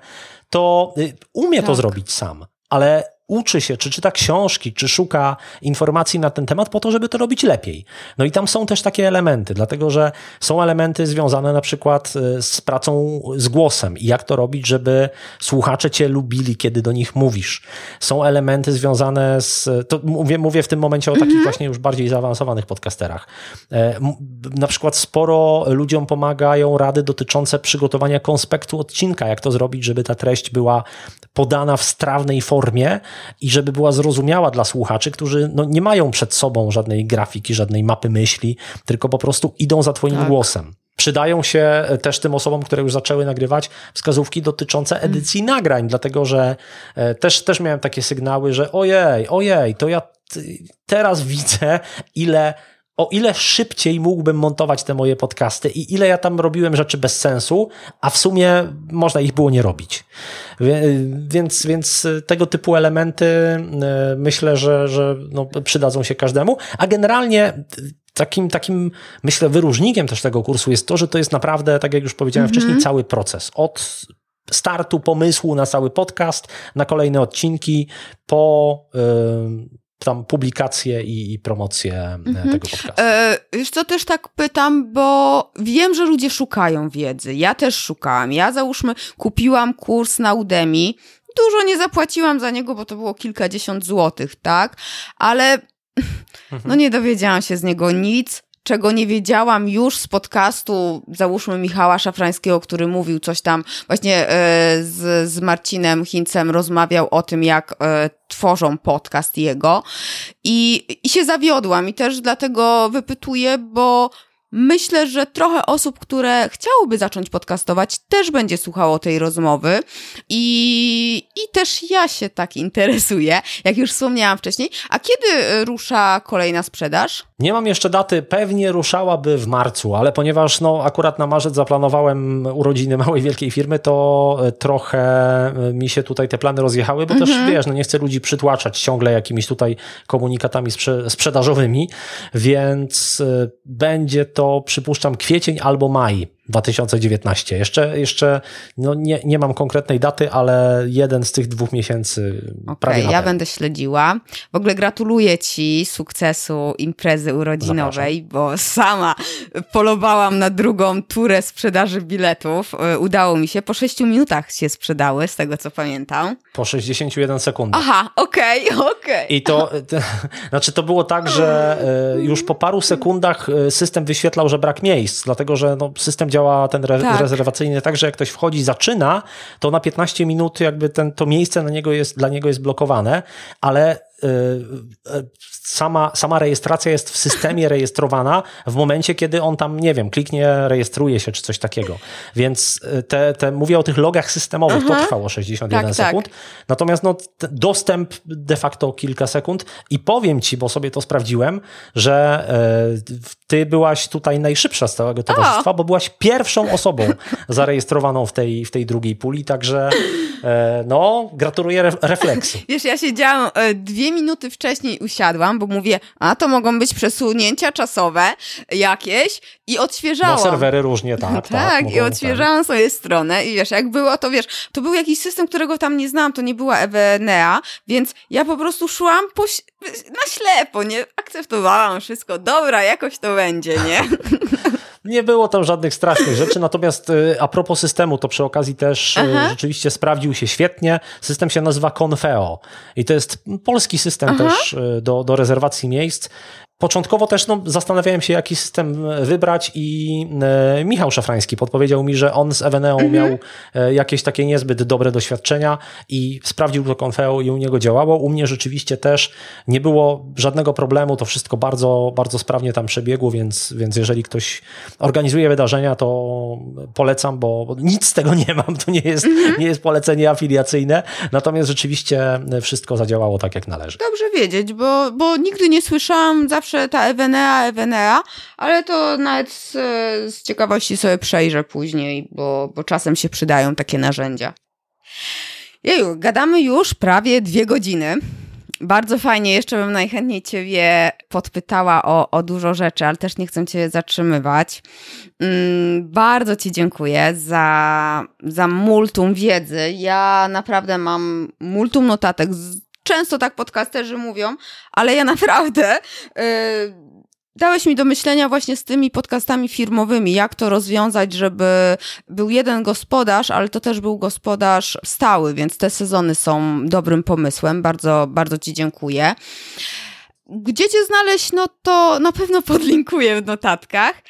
to y, umie tak. to zrobić sam, ale uczy się, czy czyta książki, czy szuka informacji na ten temat po to, żeby to robić lepiej. No i tam są też takie elementy, dlatego że są elementy związane na przykład y, z pracą z głosem i jak to robić, żeby słuchacze cię lubili, kiedy do nich mówisz. Są elementy związane z, to mówię, mówię w tym momencie o takich mhm. właśnie już bardziej zaawansowanych podcasterach. E, na przykład sporo ludziom pomagają rady dotyczące przygotowania konspektu odcinka, jak to zrobić, żeby ta treść była podana w strawnej formie, i żeby była zrozumiała dla słuchaczy, którzy no, nie mają przed sobą żadnej grafiki, żadnej mapy myśli, tylko po prostu idą za Twoim tak. głosem. Przydają się też tym osobom, które już zaczęły nagrywać, wskazówki dotyczące edycji mm. nagrań, dlatego że e, też, też miałem takie sygnały, że ojej, ojej, to ja teraz widzę, ile o ile szybciej mógłbym montować te moje podcasty i ile ja tam robiłem rzeczy bez sensu, a w sumie można ich było nie robić. Więc, więc tego typu elementy e, myślę, że, że no, przydadzą się każdemu, a generalnie takim, takim, myślę, wyróżnikiem też tego kursu jest to, że to jest naprawdę, tak jak już powiedziałem -hmm. wcześniej, cały proces. Od startu pomysłu na cały podcast, na kolejne odcinki, po tam publikacje i, i promocję e, mhm. tego podcastu. E, wiesz co, też tak pytam, bo wiem, że ludzie szukają wiedzy. Ja też szukałam. Ja załóżmy kupiłam kurs na Udemy. Dużo nie zapłaciłam za niego, bo to było kilkadziesiąt złotych, tak? Ale mhm. no nie dowiedziałam się z niego nic czego nie wiedziałam już z podcastu, załóżmy Michała Szafrańskiego, który mówił coś tam, właśnie e, z, z Marcinem Chincem rozmawiał o tym, jak e, tworzą podcast jego. I, i się zawiodłam i też dlatego wypytuję, bo myślę, że trochę osób, które chciałoby zacząć podcastować, też będzie słuchało tej rozmowy i, i też ja się tak interesuję, jak już wspomniałam wcześniej. A kiedy rusza kolejna sprzedaż? Nie mam jeszcze daty, pewnie ruszałaby w marcu, ale ponieważ no, akurat na marzec zaplanowałem urodziny małej, wielkiej firmy, to e, trochę e, mi się tutaj te plany rozjechały, bo też Mhm. wiesz, no nie chcę ludzi przytłaczać ciągle jakimiś tutaj komunikatami sprze sprzedażowymi, więc e, będzie to przypuszczam kwiecień albo maj 2019. Jeszcze, jeszcze no nie, nie mam konkretnej daty, ale jeden z tych dwóch miesięcy prawie Okej, na ja będę śledziła. W ogóle gratuluję Ci sukcesu imprezy urodzinowej, bo sama polowałam na drugą turę sprzedaży biletów. Y, Udało mi się. Po sześciu minutach się sprzedały, z tego co pamiętam. Po 61 sekundach. Aha, okej, okej. I to, te, znaczy to było tak, że e, już po paru sekundach e, system wyświetlał, że brak miejsc, dlatego że no, system działa ten re, Tak. rezerwacyjny tak, że jak ktoś wchodzi, zaczyna, to na 15 minut jakby ten, to miejsce na niego jest, dla niego jest blokowane, ale sama, sama rejestracja jest w systemie rejestrowana w momencie, kiedy on tam, nie wiem, kliknie, rejestruje się czy coś takiego. Więc e, te, te mówię o tych logach systemowych, to trwało 61 Tak, tak. sekund. Natomiast no, dostęp de facto kilka sekund i powiem ci, bo sobie to sprawdziłem, że e, ty byłaś tutaj najszybsza z całego towarzystwa, bo byłaś pierwszą osobą zarejestrowaną w tej, w tej drugiej puli, także e, no, gratuluję re refleksu. Wiesz, ja siedziałam e, dwie minuty wcześniej, usiadłam, bo mówię, a to mogą być przesunięcia czasowe jakieś i odświeżałam. No serwery różnie, tak. tak, Tak, i odświeżałam sobie stronę i wiesz, jak było, to wiesz, to był jakiś system, którego tam nie znałam, to nie była Evenea, więc ja po prostu szłam po, na ślepo, nie akceptowałam wszystko, dobra, jakoś to będzie, nie? Nie było tam żadnych strasznych rzeczy, natomiast y, a propos systemu, to przy okazji też y, Aha. rzeczywiście sprawdził się świetnie. System się nazywa Confeo i to jest polski system też y, do, do rezerwacji miejsc. Początkowo też no, zastanawiałem się, jaki system wybrać i e, Michał Szafrański podpowiedział mi, że on z Eveneą miał e, jakieś takie niezbyt dobre doświadczenia i sprawdził to Confeo i u niego działało. U mnie rzeczywiście też nie było żadnego problemu, to wszystko bardzo, bardzo sprawnie tam przebiegło, więc, więc jeżeli ktoś organizuje wydarzenia, to polecam, bo nic z tego nie mam, to nie jest, nie jest polecenie afiliacyjne, natomiast rzeczywiście wszystko zadziałało tak, jak należy. Dobrze wiedzieć, bo, bo nigdy nie słyszałam zawsze ta Evenea, Evenea, ale to nawet z, z ciekawości sobie przejrzę później, bo, bo czasem się przydają takie narzędzia. Jeju, gadamy już prawie dwie godziny. Bardzo fajnie, jeszcze bym najchętniej Ciebie podpytała o, o dużo rzeczy, ale też nie chcę Cię zatrzymywać. Mm, bardzo Ci dziękuję za, za multum wiedzy. Ja naprawdę mam multum notatek. Z- Często tak podcasterzy mówią, ale ja naprawdę. Yy, Dałeś mi do myślenia właśnie z tymi podcastami firmowymi, jak to rozwiązać, żeby był jeden gospodarz, ale to też był gospodarz stały, więc te sezony są dobrym pomysłem. Bardzo, bardzo Ci dziękuję. Gdzie Cię znaleźć, no to na pewno podlinkuję w notatkach.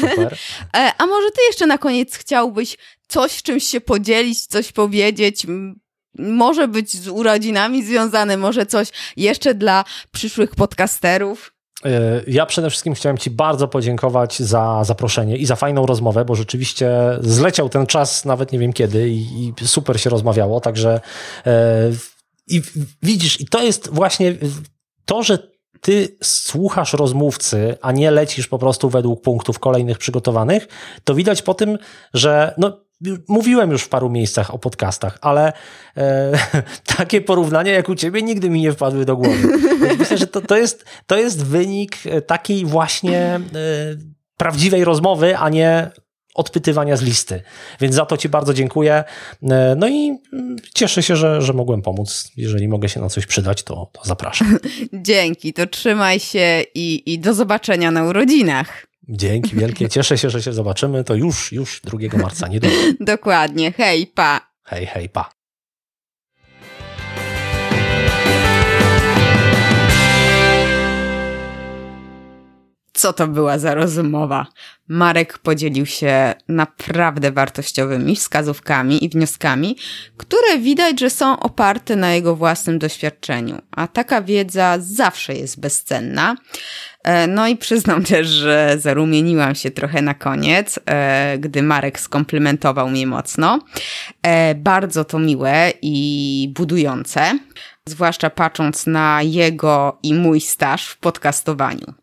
Super. E, A może Ty jeszcze na koniec chciałbyś coś, czymś się podzielić, coś powiedzieć? Może być z urodzinami związane, może coś jeszcze dla przyszłych podcasterów? E, Ja przede wszystkim chciałem Ci bardzo podziękować za zaproszenie i za fajną rozmowę, bo rzeczywiście zleciał ten czas, nawet nie wiem kiedy, i, super się rozmawiało. Także e, i widzisz, i to jest właśnie to, że ty słuchasz rozmówcy, a nie lecisz po prostu według punktów kolejnych przygotowanych, to widać po tym, że no, mówiłem już w paru miejscach o podcastach, ale e, takie porównania jak u ciebie nigdy mi nie wpadły do głowy. Myślę, że to, to, jest, to jest wynik e, takiej właśnie e, prawdziwej rozmowy, a nie odpytywania z listy. Więc za to Ci bardzo dziękuję. E, No i mm, cieszę się, że, że mogłem pomóc. Jeżeli mogę się na coś przydać, to, to zapraszam. Dzięki, to trzymaj się i, i do zobaczenia na urodzinach. Dzięki wielkie. Cieszę się, że się zobaczymy. To już, już 2 marca, niedługo. Dokładnie, hej, pa! Hej, hej, pa. Co to była za rozmowa? Marek podzielił się naprawdę wartościowymi wskazówkami i wnioskami, które widać, że są oparte na jego własnym doświadczeniu, a taka wiedza zawsze jest bezcenna. E, no i przyznam też, że zarumieniłam się trochę na koniec, e, gdy Marek skomplementował mnie mocno. E, bardzo to miłe i budujące, zwłaszcza patrząc na jego i mój staż w podcastowaniu.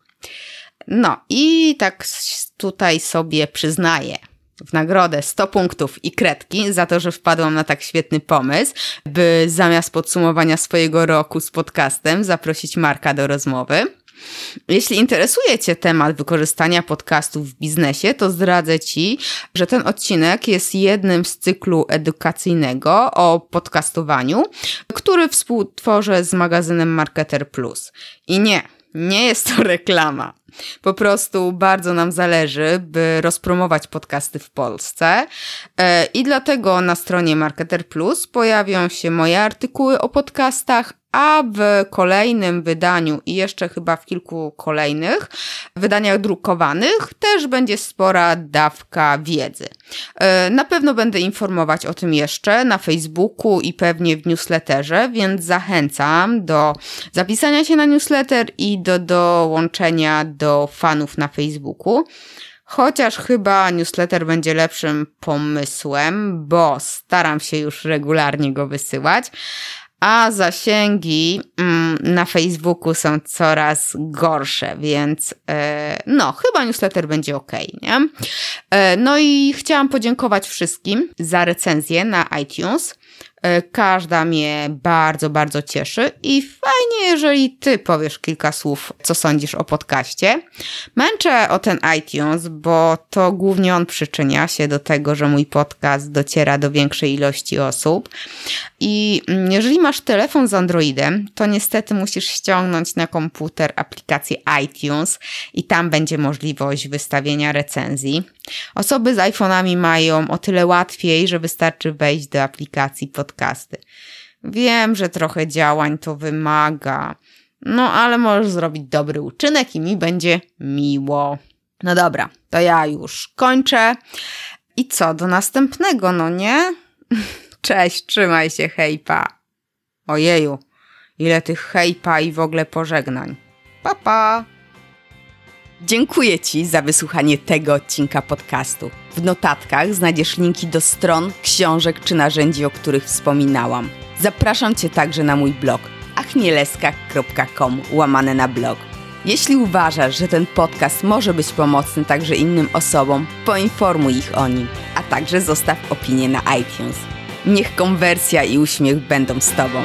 No i tak tutaj sobie przyznaję w nagrodę 100 punktów i kredki za to, że wpadłam na tak świetny pomysł, by zamiast podsumowania swojego roku z podcastem zaprosić Marka do rozmowy. Jeśli interesuje Cię temat wykorzystania podcastów w biznesie, to zdradzę Ci, że ten odcinek jest jednym z cyklu edukacyjnego o podcastowaniu, który współtworzę z magazynem Marketer Plus. I nie, nie jest to reklama. Po prostu bardzo nam zależy, by rozpromować podcasty w Polsce e, i dlatego na stronie Marketer Plus pojawią się moje artykuły o podcastach, a w kolejnym wydaniu i jeszcze chyba w kilku kolejnych wydaniach drukowanych też będzie spora dawka wiedzy. E, na pewno będę informować o tym jeszcze na Facebooku i pewnie w newsletterze, więc zachęcam do zapisania się na newsletter i do dołączenia do fanów na Facebooku. Chociaż chyba newsletter będzie lepszym pomysłem, bo staram się już regularnie go wysyłać, a zasięgi mm, na Facebooku są coraz gorsze, więc e, no, chyba newsletter będzie ok, nie? E, no i chciałam podziękować wszystkim za recenzję na iTunes. E, każda mnie bardzo, bardzo cieszy i fajnie, jeżeli ty powiesz kilka słów, co sądzisz o podcaście. Męczę o ten iTunes, bo to głównie on przyczynia się do tego, że mój podcast dociera do większej ilości osób. I mm, jeżeli masz telefon z Androidem, to niestety musisz ściągnąć na komputer aplikację iTunes i tam będzie możliwość wystawienia recenzji. Osoby z iPhone'ami mają o tyle łatwiej, że wystarczy wejść do aplikacji podcasty. Wiem, że trochę działań to wymaga, no ale możesz zrobić dobry uczynek i mi będzie miło. No dobra, to ja już kończę. I co, do następnego, no nie? Cześć, trzymaj się, hejpa. Ojeju, ile tych hejpa i w ogóle pożegnań. Pa, pa. Dziękuję Ci za wysłuchanie tego odcinka podcastu. W notatkach znajdziesz linki do stron, książek czy narzędzi, o których wspominałam. Zapraszam Cię także na mój blog achmieleska.com łamane na blog. Jeśli uważasz, że ten podcast może być pomocny także innym osobom, poinformuj ich o nim, a także zostaw opinię na iTunes. Niech konwersja i uśmiech będą z Tobą.